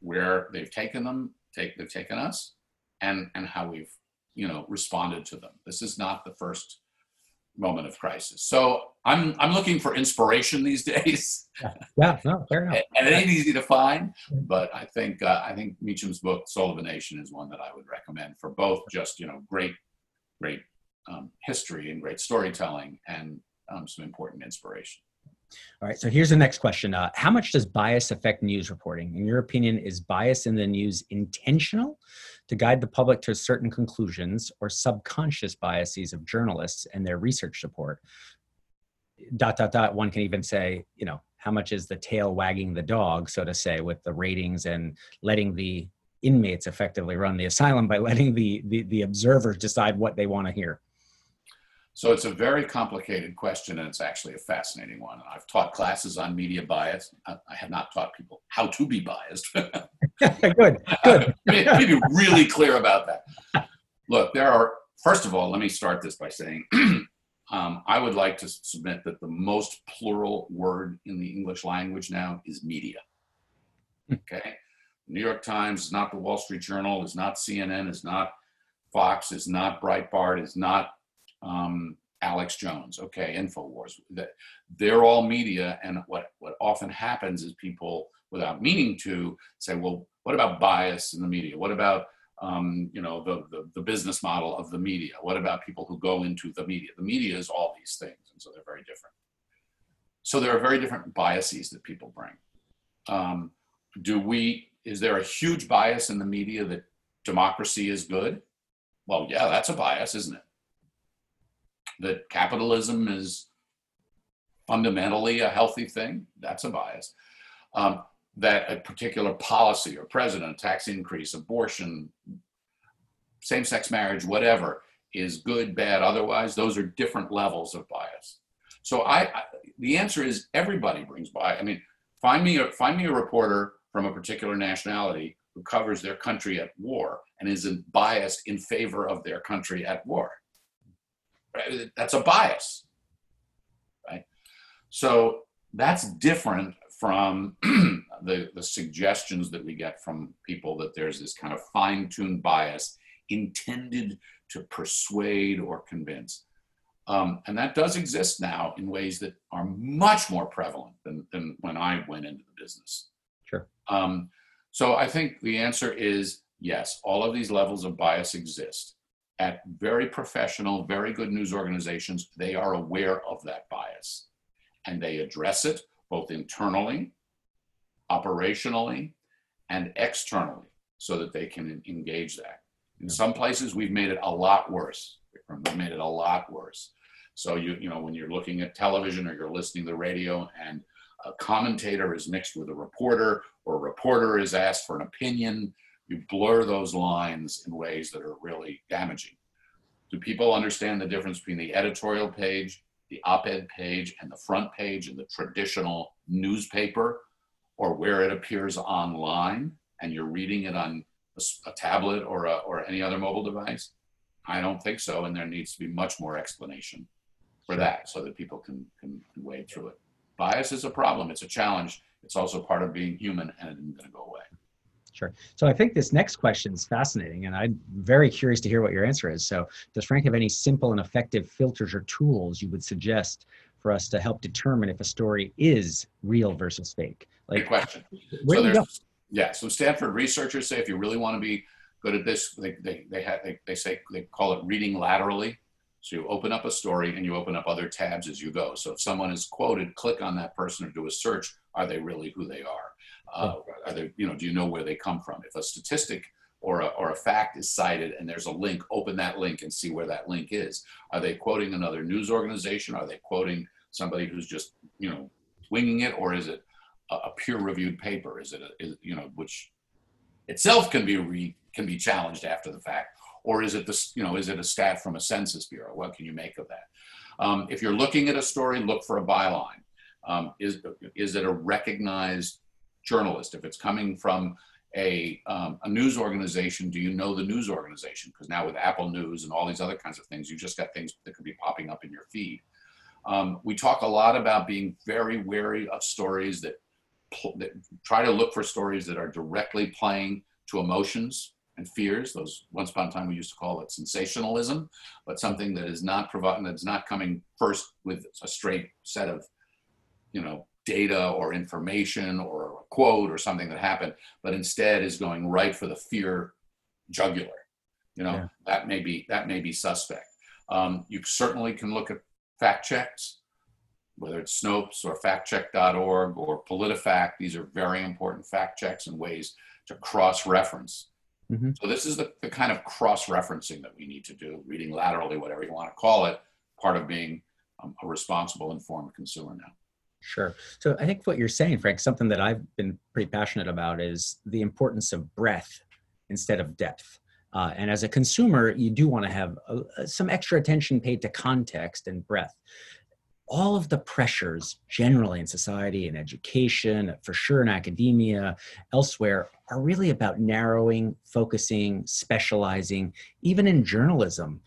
where they've taken them, take, they've taken us, and, and how we've you know responded to them. This is not the first moment of crisis. So I'm I'm looking for inspiration these days. Yeah, no, fair enough. and it ain't easy to find, but I think uh, I think Meacham's book Soul of a Nation is one that I would recommend for both just you know great great um, history and great storytelling and um, some important inspiration. All right, so here's the next question. Uh, how much does bias affect news reporting? In your opinion, is bias in the news intentional to guide the public to certain conclusions or subconscious biases of journalists and their research support? Dot, dot, dot. One can even say, you know, how much is the tail wagging the dog, so to say, with the ratings and letting the inmates effectively run the asylum by letting the, the, the observers decide what they want to hear? So it's a very complicated question, and it's actually a fascinating one. I've taught classes on media bias. I have not taught people how to be biased. good, good. be really clear about that. Look, there are. First of all, let me start this by saying um, I would like to submit that the most plural word in the English language now is media. Hmm. Okay, New York Times is not the Wall Street Journal, is not CNN, is not Fox, is not Breitbart, is not um, Alex Jones, okay, Infowars. They're all media, and what what often happens is people, without meaning to, say, well, what about bias in the media? What about um, you know the, the, the business model of the media? What about people who go into the media? The media is all these things, and so they're very different. So there are very different biases that people bring. Um, do we? Is there a huge bias in the media that democracy is good? Well, yeah, that's a bias, isn't it? that capitalism is fundamentally a healthy thing, that's a bias. Um, that a particular policy or president, tax increase, abortion, same sex marriage, whatever, is good, bad, otherwise, those are different levels of bias. So I, I the answer is everybody brings bias. I mean, find me a, find me a reporter from a particular nationality who covers their country at war and is biased in favor of their country at war. Right? That's a bias, right? So that's different from the, the suggestions that we get from people that there's this kind of fine-tuned bias intended to persuade or convince. Um, and that does exist now in ways that are much more prevalent than, than when I went into the business. Sure. Um, so I think the answer is yes, all of these levels of bias exist at very professional, very good news organizations, they are aware of that bias and they address it both internally, operationally, and externally so that they can engage that. In some places, we've made it a lot worse. We've made it a lot worse. So you you know when you're looking at television or you're listening to the radio and a commentator is mixed with a reporter or a reporter is asked for an opinion, you blur those lines in ways that are really damaging. Do people understand the difference between the editorial page, the op ed page, and the front page in the traditional newspaper, or where it appears online and you're reading it on a, a tablet or, a, or any other mobile device? I don't think so, and there needs to be much more explanation for that so that people can, can, can wade through it. Bias is a problem, it's a challenge. It's also part of being human, and it isn't going to go away. Sure. So I think this next question is fascinating, and I'm very curious to hear what your answer is. So, does Frank have any simple and effective filters or tools you would suggest for us to help determine if a story is real versus fake? Like, Great question. Where so do you go? Yeah. So Stanford researchers say if you really want to be good at this, they they they, have, they they say they call it reading laterally. So you open up a story and you open up other tabs as you go. So if someone is quoted, click on that person or do a search. Are they really who they are? Uh, are they, you know, do you know where they come from? If a statistic or a, or a fact is cited and there's a link, open that link and see where that link is. Are they quoting another news organization? Are they quoting somebody who's just, you know, winging it? Or is it a, a peer-reviewed paper? Is it, a, is, you know, which itself can be re, can be challenged after the fact? Or is it this, you know, is it a stat from a census bureau? What can you make of that? Um, if you're looking at a story, look for a byline. Um, is, is it a recognized journalist, if it's coming from a, um, a news organization, do you know the news organization? Because now with Apple News and all these other kinds of things, you've just got things that could be popping up in your feed. Um, we talk a lot about being very wary of stories that, that try to look for stories that are directly playing to emotions and fears. Those once upon a time we used to call it sensationalism, but something that is not providing that's not coming first with a straight set of, you know, data or information or a quote or something that happened, but instead is going right for the fear jugular. You know, yeah. that may be that may be suspect. Um, you certainly can look at fact checks, whether it's Snopes or factcheck.org or PolitiFact. These are very important fact checks and ways to cross-reference. Mm-hmm. So this is the, the kind of cross-referencing that we need to do, reading laterally, whatever you want to call it, part of being um, a responsible, informed consumer now. Sure. So I think what you're saying, Frank, something that I've been pretty passionate about is the importance of breadth instead of depth. Uh, and as a consumer, you do want to have uh, some extra attention paid to context and breadth. All of the pressures generally in society and education, for sure in academia, elsewhere, are really about narrowing, focusing, specializing, even in journalism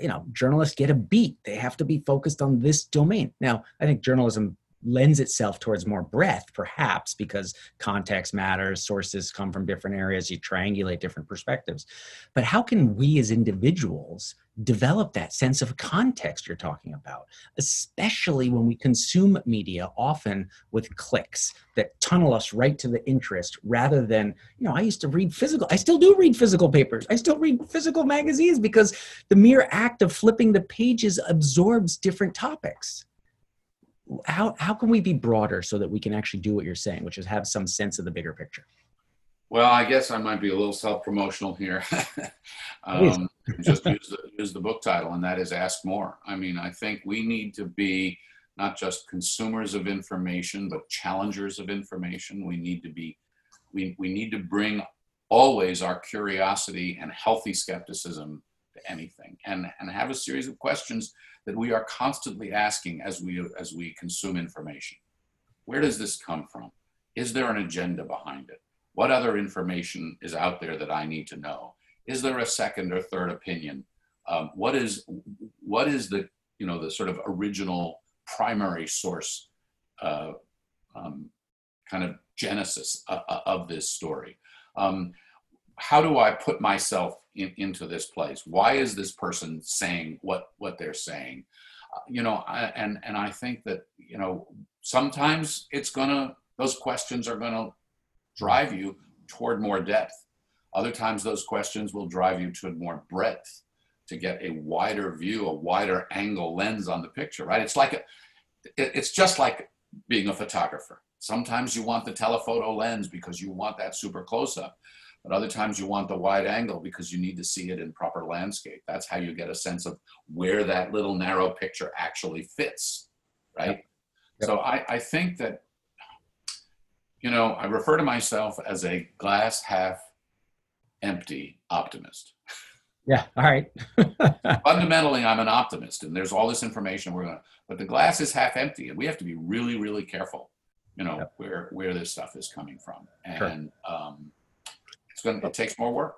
you know journalists get a beat they have to be focused on this domain now i think journalism lends itself towards more breadth, perhaps because context matters, sources come from different areas, you triangulate different perspectives. But how can we as individuals develop that sense of context you're talking about, especially when we consume media often with clicks that tunnel us right to the interest rather than, you know, I used to read physical, I still do read physical papers, I still read physical magazines because the mere act of flipping the pages absorbs different topics how how can we be broader so that we can actually do what you're saying, which is have some sense of the bigger picture? Well, I guess I might be a little self-promotional here. um, just use the, use the book title, and that is "Ask More." I mean, I think we need to be not just consumers of information, but challengers of information. We need to be, we, we need to bring always our curiosity and healthy skepticism anything, and and have a series of questions that we are constantly asking as we as we consume information. Where does this come from? Is there an agenda behind it? What other information is out there that I need to know? Is there a second or third opinion? Um, what is what is the you know the sort of original primary source uh, um, kind of genesis uh, uh of this story? Um, how do I put myself in, into this place? Why is this person saying what what they're saying? Uh, you know, I, and and I think that you know sometimes it's gonna those questions are gonna drive you toward more depth. Other times those questions will drive you to more breadth to get a wider view, a wider angle lens on the picture. Right? It's like a, it, it's just like being a photographer. Sometimes you want the telephoto lens because you want that super close up. But other times you want the wide angle because you need to see it in proper landscape. That's how you get a sense of where that little narrow picture actually fits, right? Yep. Yep. So I, I think that, you know, I refer to myself as a glass half empty optimist. Yeah, all right. Fundamentally, I'm an optimist, and there's all this information we're going to, but the glass is half empty, and we have to be really, really careful, you know, yep. where where this stuff is coming from. And sure. um, it's going to, it takes more work.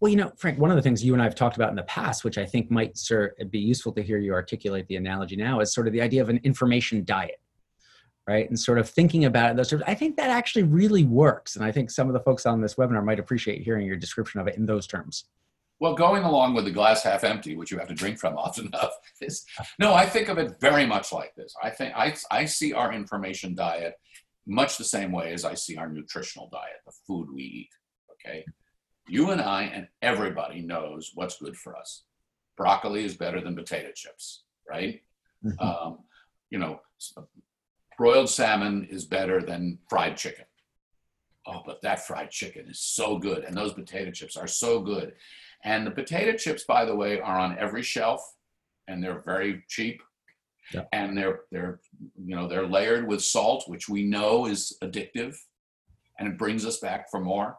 Well, you know, Frank, one of the things you and I have talked about in the past, which I think might sir, be useful to hear you articulate the analogy now, is sort of the idea of an information diet, right? And sort of thinking about it. Those of, I think that actually really works, and I think some of the folks on this webinar might appreciate hearing your description of it in those terms. Well, going along with the glass half empty, which you have to drink from often enough, is no. I think of it very much like this. I think I I see our information diet much the same way as I see our nutritional diet, the food we eat. Okay. You and I and everybody knows what's good for us. Broccoli is better than potato chips, right? Mm-hmm. Um, you know, broiled salmon is better than fried chicken. Oh, but that fried chicken is so good. And those potato chips are so good. And the potato chips, by the way, are on every shelf and they're very cheap. Yeah. And they're they're you know they're layered with salt, which we know is addictive, and it brings us back for more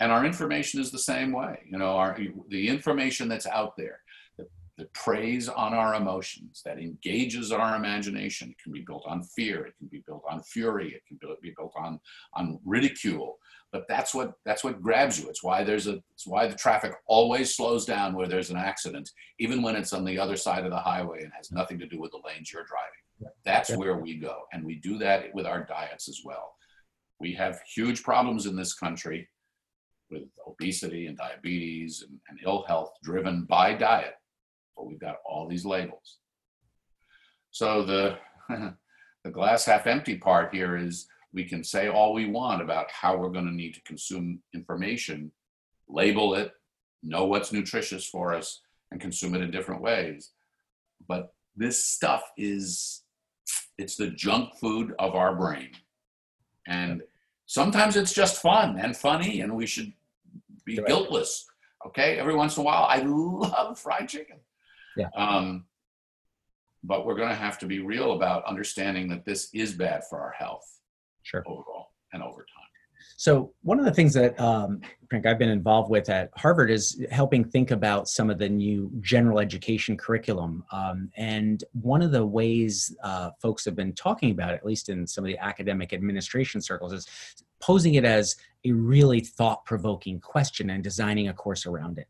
and our information is the same way you know our the information that's out there that, that preys on our emotions that engages our imagination it can be built on fear it can be built on fury it can be built on on ridicule. But that's what that's what grabs you. It's why there's a it's why the traffic always slows down where there's an accident even when it's on the other side of the highway and has nothing to do with the lanes you're driving. That's where we go and we do that with our diets as well. We have huge problems in this country with obesity and diabetes and, and ill health driven by diet but we've got all these labels so the the glass half empty part here is we can say all we want about how we're going to need to consume information, label it, know what's nutritious for us, and consume it in different ways. But this stuff is, it's the junk food of our brain. And sometimes it's just fun and funny, and we should be guiltless. Okay, every once in a while, I love fried chicken. Yeah. Um, but we're going to have to be real about understanding that this is bad for our health sure. overall and over time. So one of the things that um, Frank I've been involved with at Harvard is helping think about some of the new general education curriculum. Um, and one of the ways uh, folks have been talking about, it, at least in some of the academic administration circles, is posing it as a really thought provoking question and designing a course around it.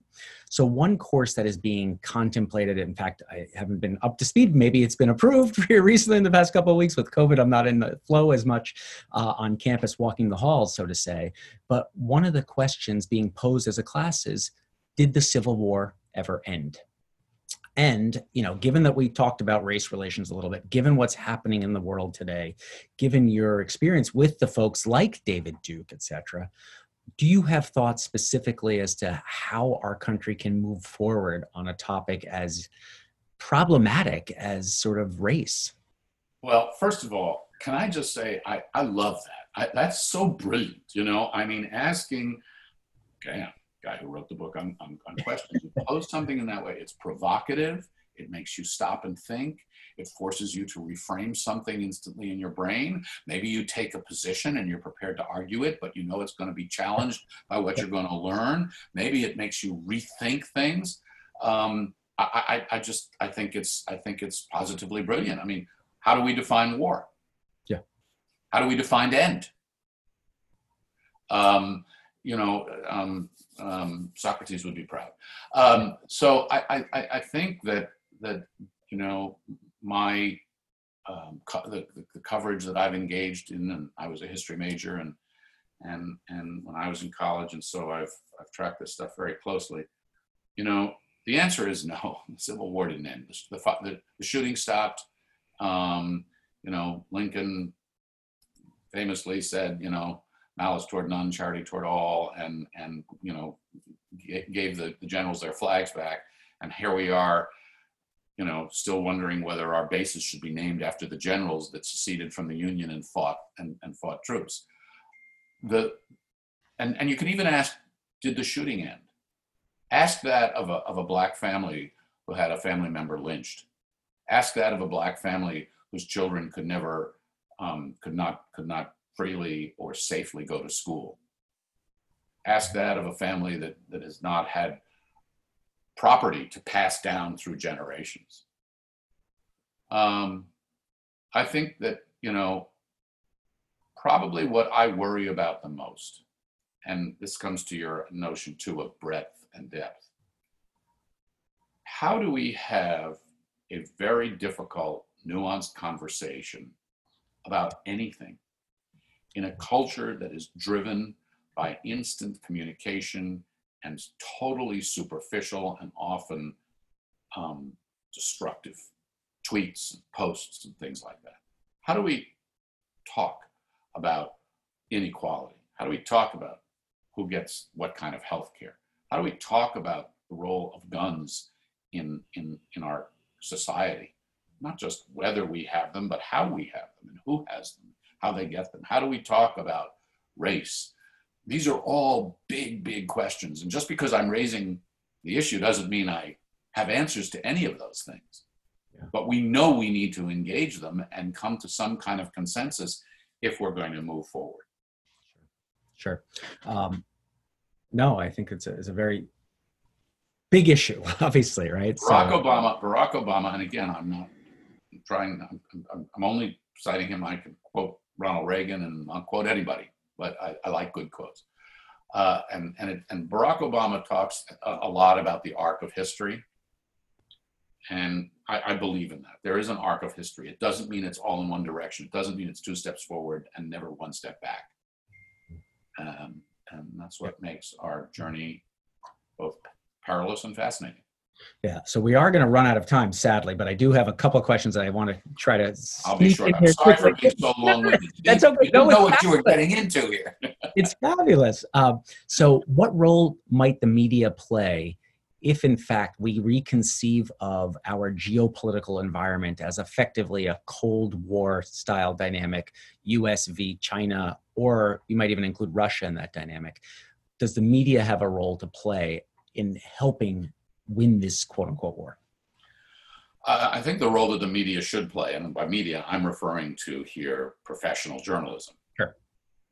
So, one course that is being contemplated, in fact, I haven't been up to speed. Maybe it's been approved here recently in the past couple of weeks with COVID. I'm not in the flow as much uh, on campus walking the halls, so to say. But one of the questions being posed as a class is Did the Civil War ever end? And you know given that we talked about race relations a little bit given what's happening in the world today given your experience with the folks like david duke et cetera do you have thoughts specifically as to how our country can move forward on a topic as problematic as sort of race? Well first of all can i just say i, I love that. I, that's so brilliant you know? I mean asking okay guy who wrote the book on, on, on questions. You pose something in that way, it's provocative, it makes you stop and think, it forces you to reframe something instantly in your brain. Maybe you take a position and you're prepared to argue it, but you know it's going to be challenged by what you're going to learn. Maybe it makes you rethink things. Um, I, I, I just I think it's I think it's positively brilliant. I mean, how do we define war? Yeah. How do we define end? Um, you know, um, um, Socrates would be proud. Um, so I, I, I, think that that you know my um, co- the, the, coverage that I've engaged in, and I was a history major, and and and when I was in college, and so I've I've tracked this stuff very closely. You know, the answer is no. The Civil War didn't end. The the, the shooting stopped. Um, you know, Lincoln famously said, you know, malice toward none, charity toward all, and and you know gave the, the generals their flags back. And here we are, you know, still wondering whether our bases should be named after the generals that seceded from the Union and fought and, and fought troops. The and and you can even ask, did the shooting end? Ask that of a of a black family who had a family member lynched. Ask that of a black family whose children could never um, could not could not freely or safely go to school. Ask that of a family that, that has not had property to pass down through generations. Um, I think that, you know, probably what I worry about the most, and this comes to your notion too of breadth and depth. How do we have a very difficult, nuanced conversation about anything in a culture that is driven by instant communication and totally superficial and often um, destructive tweets and posts and things like that. How do we talk about inequality? How do we talk about who gets what kind of health care? How do we talk about the role of guns in, in, in our society? Not just whether we have them, but how we have them and who has them how they get them. How do we talk about race? These are all big, big questions. And just because I'm raising the issue doesn't mean I have answers to any of those things. Yeah. But we know we need to engage them and come to some kind of consensus if we're going to move forward. Sure. sure. Um, no, I think it's a, it's a very big issue, obviously, right? Barack so, Obama, Barack Obama, and again, I'm not trying, I'm, I'm, I'm only citing him. I can quote Ronald Reagan and I'll quote anybody. but I, I like good quotes. Uh, and and, it, and Barack Obama talks a, a, lot about the arc of history, and I, I, believe in that. There is an arc of history. It doesn't mean it's all in one direction. It doesn't mean it's two steps forward and never one step back. Um, and that's what makes our journey both perilous and fascinating. Yeah, so we are going to run out of time, sadly, but I do have a couple of questions that I want to try to. I'll be sure. I'm sorry for being so long. That's okay. You don't know what you were getting into here. it's fabulous. Um, so, what role might the media play if, in fact, we reconceive of our geopolitical environment as effectively a Cold War style dynamic, US v China, or you might even include Russia in that dynamic? Does the media have a role to play in helping win this quote unquote war? Uh, I think the role that the media should play, and by media, I'm referring to here professional journalism. Sure.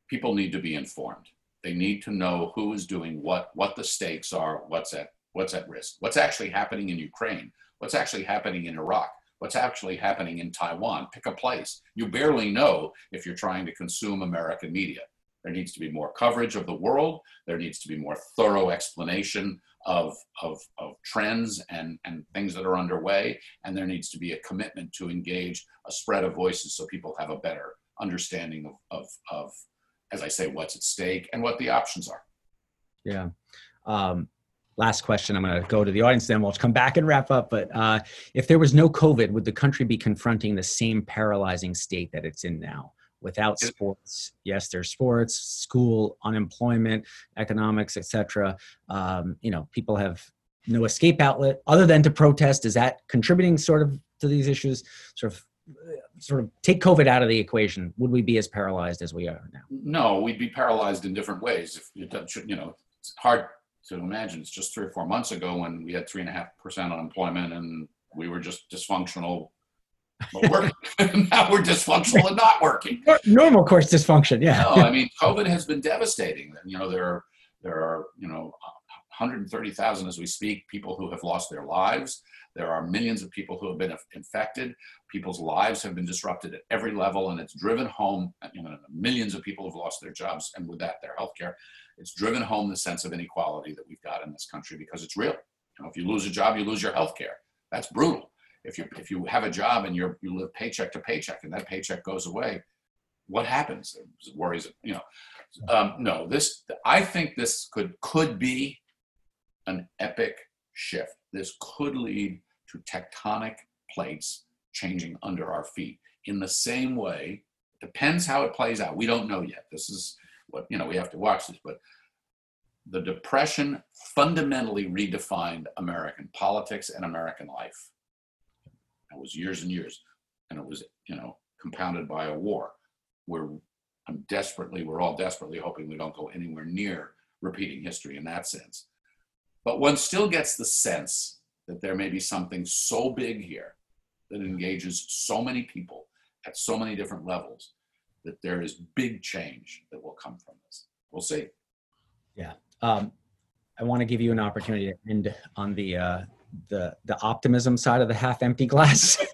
People need to be informed. They need to know who is doing what, what the stakes are, what's at what's at risk, what's actually happening in Ukraine, what's actually happening in Iraq, what's actually happening in Taiwan. Pick a place. You barely know if you're trying to consume American media. There needs to be more coverage of the world. There needs to be more thorough explanation of, of, of trends and, and things that are underway. And there needs to be a commitment to engage a spread of voices so people have a better understanding of, of, of as I say, what's at stake and what the options are. Yeah. Um, last question. I'm going to go to the audience, then we'll come back and wrap up. But uh, if there was no COVID, would the country be confronting the same paralyzing state that it's in now? Without sports. Yes there's sports school unemployment economics etc um, you know people have no escape outlet other than to protest. Is that contributing sort of to these issues? Sort of sort of take covid out of the equation. Would we be as paralyzed as we are now? No we'd be paralyzed in different ways. If you, you know it's hard to imagine. It's just three or four months ago when we had three and a half percent unemployment and we were just dysfunctional but we're, now we're dysfunctional and not working. Normal course dysfunction, yeah. no, I mean, COVID has been devastating. You know, there are, there are, you know, 130,000 as we speak, people who have lost their lives. There are millions of people who have been infected. People's lives have been disrupted at every level, and it's driven home. You know, millions of people have lost their jobs, and with that, their health care. It's driven home the sense of inequality that we've got in this country because it's real. You know, if you lose a job, you lose your health care. That's brutal if you if you have a job and you're you live paycheck to paycheck and that paycheck goes away, what happens? It worries you know. Um, no, this I think this could could be an epic shift. This could lead to tectonic plates changing under our feet. In the same way, depends how it plays out. We don't know yet. This is what you know. We have to watch this, but the depression fundamentally redefined American politics and American life. It was years and years, and it was you know compounded by a war. We're I'm desperately, we're all desperately hoping we don't go anywhere near repeating history in that sense. But one still gets the sense that there may be something so big here that engages so many people at so many different levels that there is big change that will come from this. We'll see. Yeah. Um, I want to give you an opportunity to end on the uh, the the optimism side of the half empty glass.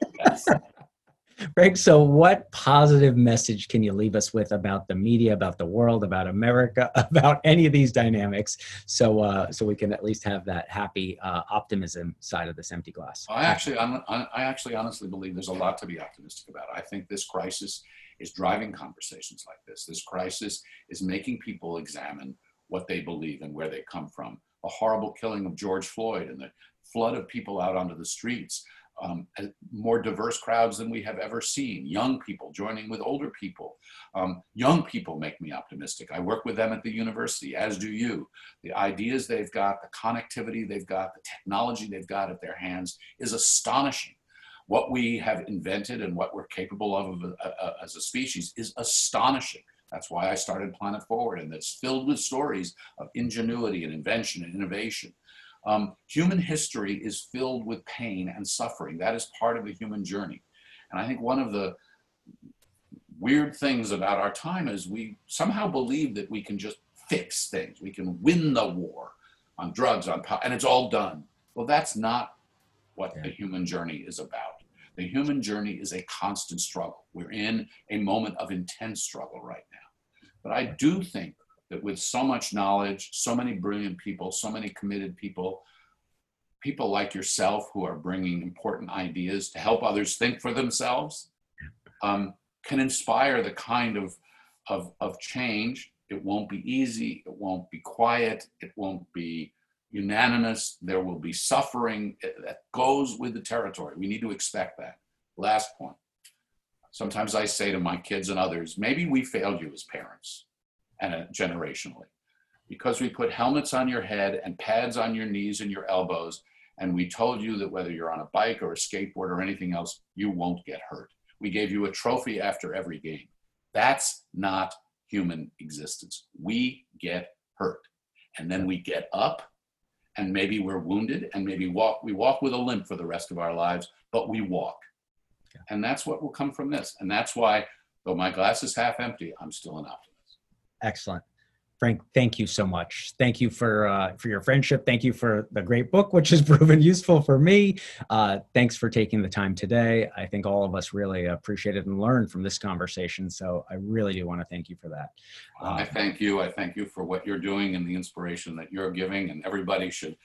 Greg, so what positive message can you leave us with about the media, about the world, about America, about any of these dynamics, so uh, so we can at least have that happy uh, optimism side of this empty glass? I actually, I'm, I actually honestly believe there's a lot to be optimistic about. I think this crisis is driving conversations like this. This crisis is making people examine what they believe and where they come from. The horrible killing of George Floyd and the flood of people out onto the streets. Um, more diverse crowds than we have ever seen. Young people joining with older people. Um, young people make me optimistic. I work with them at the university, as do you. The ideas they've got, the connectivity they've got, the technology they've got at their hands is astonishing. What we have invented and what we're capable of uh, uh, as a species is astonishing. That's why I started Planet Forward, and it's filled with stories of ingenuity and invention and innovation. Um, human history is filled with pain and suffering. That is part of the human journey. And I think one of the weird things about our time is we somehow believe that we can just fix things. We can win the war on drugs, on power, and it's all done. Well, that's not what the human journey is about. The human journey is a constant struggle. We're in a moment of intense struggle right now. But I do think that with so much knowledge, so many brilliant people, so many committed people, people like yourself who are bringing important ideas to help others think for themselves, um, can inspire the kind of, of, of change. It won't be easy, it won't be quiet, it won't be unanimous. There will be suffering that goes with the territory. We need to expect that. Last point. Sometimes I say to my kids and others, maybe we failed you as parents and uh, generationally because we put helmets on your head and pads on your knees and your elbows and we told you that whether you're on a bike or a skateboard or anything else, you won't get hurt. We gave you a trophy after every game. That's not human existence. We get hurt. And then we get up and maybe we're wounded and maybe walk we walk with a limp for the rest of our lives, but we walk. And that's what will come from this. And that's why though my glass is half empty, I'm still an optimist. Excellent. Frank, thank you so much. Thank you for uh, for your friendship. Thank you for the great book, which has proven useful for me. Uh, thanks for taking the time today. I think all of us really appreciated and learned from this conversation. So I really do want to thank you for that. Uh, I thank you. I thank you for what you're doing and the inspiration that you're giving. And everybody should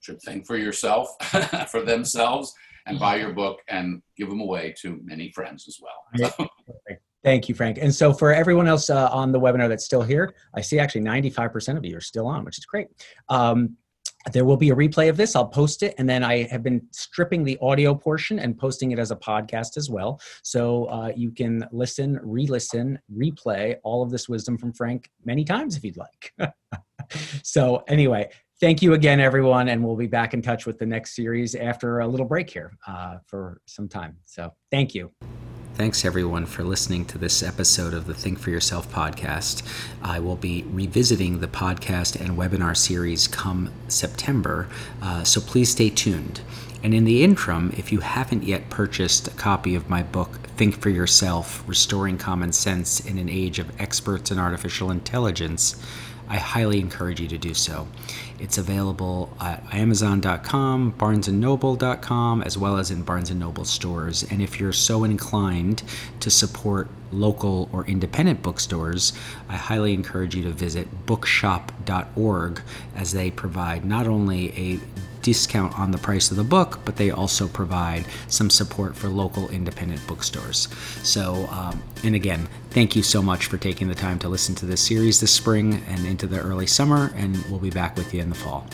should think for yourself, for themselves, and buy your book and give them away to many friends as well. Thank you, Frank. And so for everyone else uh, on the webinar that's still here, I see actually 95% of you are still on, which is great. Um, there will be a replay of this. I'll post it. And then I have been stripping the audio portion and posting it as a podcast as well. So uh, you can listen, re listen, replay all of this wisdom from Frank many times if you'd like. so, anyway, thank you again, everyone. And we'll be back in touch with the next series after a little break here uh, for some time. So, thank you. Thanks everyone for listening to this episode of the Think for Yourself podcast. I will be revisiting the podcast and webinar series come September, uh, so please stay tuned. And in the interim, if you haven't yet purchased a copy of my book, Think for Yourself Restoring Common Sense in an Age of Experts in Artificial Intelligence, I highly encourage you to do so. It's available at Amazon.com, BarnesandNoble.com, as well as in Barnes Noble stores. And if you're so inclined to support local or independent bookstores, I highly encourage you to visit bookshop.org as they provide not only a discount on the price of the book, but they also provide some support for local independent bookstores. So, um, and again, thank you so much for taking the time to listen to this series this spring and into the early summer, and we'll be back with you in the fall.